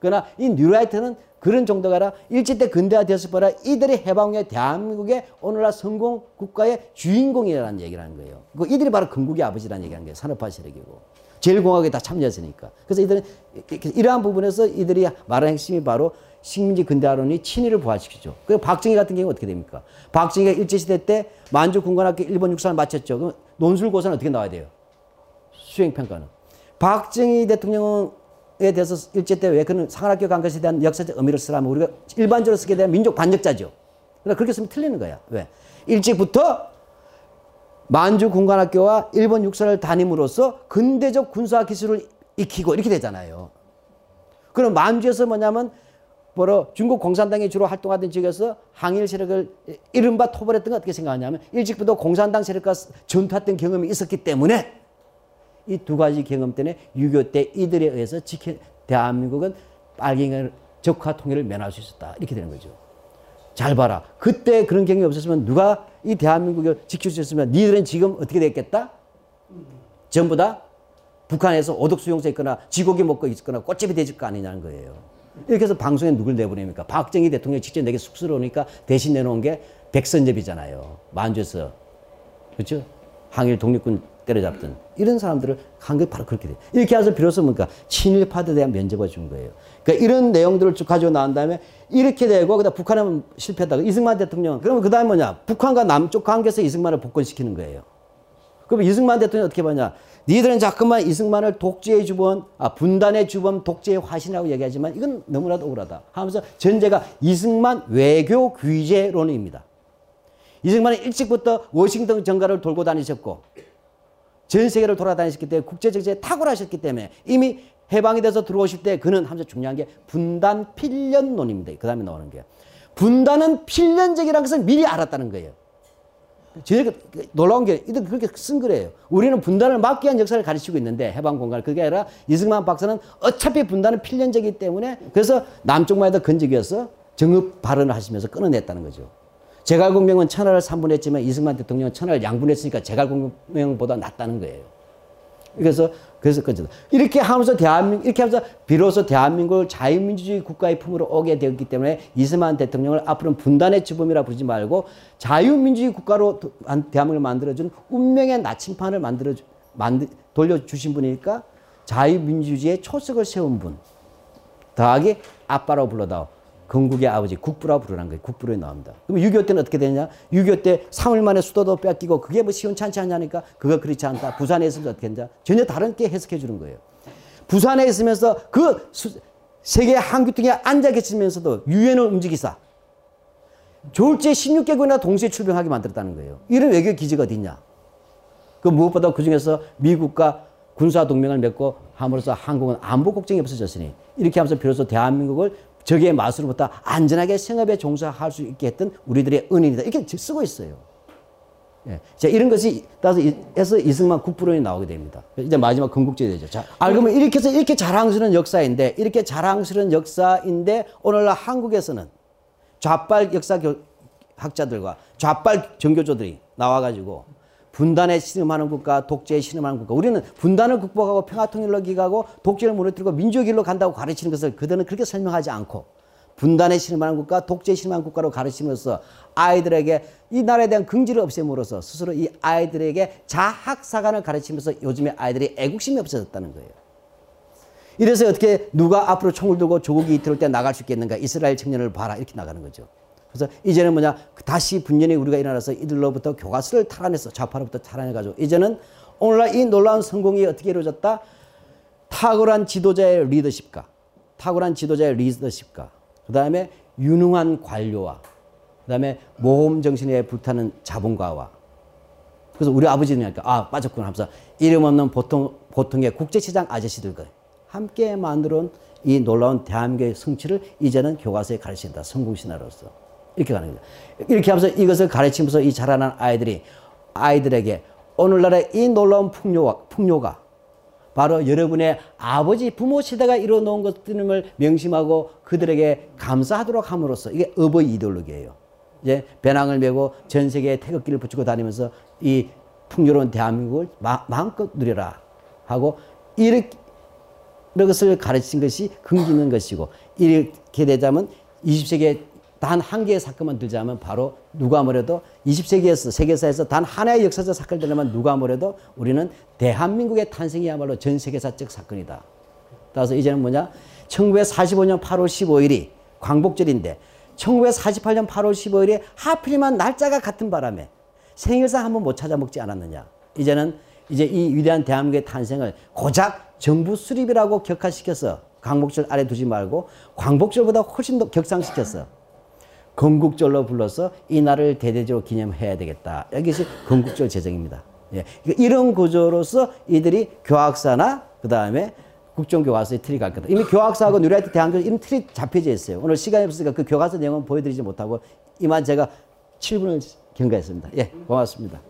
그러나 이 뉴라이트는 그런 정도가 아니라 일제 때 근대화되었을 뿐라 이들이 해방 후에 대한민국의 오늘날 성공 국가의 주인공이라는 얘기를 하는 거예요. 그 이들이 바로 건국의 아버지라는 얘기하는 거예요. 산업화 세력이고. 제일공화국에 다 참여했으니까. 그래서 이들은 이러한 부분에서 이들이 말하는 핵심이 바로 식민지 근대화론이 친일을 부활시키죠. 그리고 박정희 같은 경우 어떻게 됩니까? 박정희가 일제시대 때 만주 군관학교 일본 육사를 마쳤죠. 그럼 논술고사는 어떻게 나와야 돼요? 수행평가는. 박정희 대통령에 대해서 일제 때 왜 그는 상한학교 간 것에 대한 역사적 의미를 쓰라면 우리가 일반적으로 쓰게 되면 민족 반역자죠. 그러나 그렇게 쓰면 틀리는 거야. 왜? 일찍부터 만주 군관학교와 일본 육사를 다님으로써 근대적 군사 기술을 익히고 이렇게 되잖아요. 그럼 만주에서 뭐냐면 뭐로 중국 공산당이 주로 활동하던 지역에서 항일 세력을 이른바 토벌했던 거 어떻게 생각하냐면 일찍부터 공산당 세력과 전투했던 경험이 있었기 때문에 이 두 가지 경험 때문에 6.25때 이들에 의해서 지켜 대한민국은 빨갱이를 적화 통일을 면할 수 있었다. 이렇게 되는 거죠. 잘 봐라. 그때 그런 경험이 없었으면 누가 이 대한민국을 지킬 수 있으면 니들은 지금 어떻게 됐겠다? 전부 다 북한에서 오독 수용소 있거나 쥐고기 먹고 있거나 꽃집이 되질 거 아니냐는 거예요. 이렇게 해서 방송에 누굴 내보냅니까? 박정희 대통령이 직접 내게 쑥스러우니까 대신 내놓은 게 백선엽이잖아요. 만주에서. 그렇죠? 항일 독립군 때려잡던 이런 사람들을 한게 바로 그렇게 돼. 이렇게 해서 비로소 뭔가 친일파들에 대한 면접을 준 거예요. 그러니까 이런 내용들을 쭉 가지고 나온 다음에 이렇게 되고 그다음 북한은 실패했다. 이승만 대통령 그러면 그다음 뭐냐? 북한과 남쪽 관계에서 이승만을 복권시키는 거예요. 그럼 이승만 대통령이 어떻게 보냐? 니들은 자꾸만 이승만을 독재의 주범, 아, 분단의 주범, 독재의 화신이라고 얘기하지만 이건 너무나도 억울하다. 하면서 전제가 이승만 외교 규제론입니다. 이승만은 일찍부터 워싱턴 정가를 돌고 다니셨고 전 세계를 돌아다니셨기 때문에 국제적지에 탁월하셨기 때문에 이미 해방이 돼서 들어오실 때 그는 하면서 중요한 게 분단 필연론입니다. 그 다음에 나오는 게. 분단은 필연적이라는 것을 미리 알았다는 거예요. 제일 그- 놀라운 게 이들 그렇게 쓴 거래요. 우리는 분단을 막기 위한 역사를 가르치고 있는데 해방 공간 그게 아니라 이승만 박사는 어차피 분단은 필연적이기 때문에 그래서 남쪽만 해도 건적이어서 정읍 발언을 하시면서 끊어냈다는 거죠. 제갈공명은 천하를 삼분했지만 이승만 대통령은 천하를 양분했으니까 제갈공명보다 낫다는 거예요. 그래서 그래서 그죠. 이렇게 하면서 대한민국 이렇게 하면서 비로소 대한민국을 자유민주주의 국가의 품으로 오게 되었기 때문에 이승만 대통령을 앞으로는 분단의 주범이라 부르지 말고 자유민주주의 국가로 대한민국을 만들어준 운명의 나침판을 만들어 주- 만들 돌려주신 분이니까 자유민주주의의 초석을 세운 분. 더하기 아빠라고 불러다오. 건국의 아버지 국부라고 부르는 거예요. 국부로 나옵니다. 그럼 6.25 때는 어떻게 되냐? 6.25 때 3월 만에 수도도 뺏기고 그게 뭐 시원찮지 않냐니까 그거 그렇지 않다. 부산에 있으면 어떻게 했냐? 전혀 다른 게 해석해 주는 거예요. 부산에 있으면서 그 수- 세계 한규등에 앉아 계시면서도 유엔을 움직이사 졸제 16개국이나 동시에 출병하게 만들었다는 거예요. 이런 외교 기지가 어디 있냐? 그 무엇보다 그 중에서 미국과 군사 동맹을 맺고 함으로써 한국은 안보 걱정이 없어졌으니 이렇게 하면서 비로소 대한민국을 적의 맛으로부터 안전하게 생업에 종사할 수 있게 했던 우리들의 은인이다. 이렇게 쓰고 있어요. 예. 자, 이런 것이 따라서 이- 해서 이승만 국부론이 나오게 됩니다. 이제 마지막 건국제이 되죠. 자, 알고 보면 이렇게 해서 이렇게 자랑스러운 역사인데 이렇게 자랑스러운 역사인데 오늘날 한국에서는 좌빨 역사 교- 학자들과 좌빨 정교조들이 나와가지고 분단에 신음하는 국가, 독재에 신음하는 국가. 우리는 분단을 극복하고 평화통일로 기가고 독재를 무너뜨리고 민주의 길로 간다고 가르치는 것을 그들은 그렇게 설명하지 않고 분단에 신음하는 국가, 독재에 신음하는 국가로 가르치면서 아이들에게 이 나라에 대한 긍지를 없애므로써 스스로 이 아이들에게 자학사관을 가르치면서 요즘에 아이들이 애국심이 없어졌다는 거예요. 이래서 어떻게 누가 앞으로 총을 들고 조국이 들어올 때 나갈 수 있겠는가? 이스라엘 청년을 봐라. 이렇게 나가는 거죠. 그래서 이제는 뭐냐? 다시 분연히 우리가 일어나서 이들로부터 교과서를 탈환해서 좌파로부터 탈환해가지고 이제는 오늘날 이 놀라운 성공이 어떻게 이루어졌다? 탁월한 지도자의 리더십과 탁월한 지도자의 리더십과 그 다음에 유능한 관료와 그 다음에 모험 정신에 불타는 자본가와 그래서 우리 아버지는 할까 아 빠졌구나 하면서 이름 없는 보통 보통의 국제시장 아저씨들과 함께 만들어온 이 놀라운 대한민국의 성취를 이제는 교과서에 가르친다 성공신화로서 이렇게 가는 거죠. 이렇게 하면서 이것을 가르치면서 이 자라난 아이들이 아이들에게 오늘날의 이 놀라운 풍요가 풍요가 바로 여러분의 아버지 부모 시대가 이뤄놓은 것들을 명심하고 그들에게 감사하도록 함으로써 이게 어버이 이데올로기예요. 이제 배낭을 메고 전 세계에 태극기를 붙이고 다니면서 이 풍요로운 대한민국을 마, 마음껏 누려라 하고 이렇게 것을 가르친 것이 긍지는 것이고 이렇게 되자면 20세기에 단 한 개의 사건만 들자면 바로 누가 뭐래도 20세기에서 세계사에서 단 하나의 역사적 사건을 들자면 누가 뭐래도 우리는 대한민국의 탄생이야말로 전 세계사적 사건이다. 따라서 이제는 뭐냐? 1945년 8월 15일이 광복절인데 1948년 8월 15일에 하필이면 날짜가 같은 바람에 생일상 한번 못 찾아 먹지 않았느냐. 이제는 이제 이 위대한 대한민국의 탄생을 고작 정부 수립이라고 격화시켜서 광복절 아래 두지 말고 광복절보다 훨씬 더 격상시켰어. 건국절로 불러서 이 날을 대대적으로 기념해야 되겠다. 여기서 건국절 제정입니다. 예. 이런 구조로서 이들이 교학사나 그 다음에 국정교과서의 틀이 갈 거다. 이미 교학사하고 뉴라이트 대한교 이런 틀이 잡혀져 있어요. 오늘 시간이 없으니까 그 교과서 내용은 보여드리지 못하고 이만 제가 7분을 경과했습니다. 예, 고맙습니다.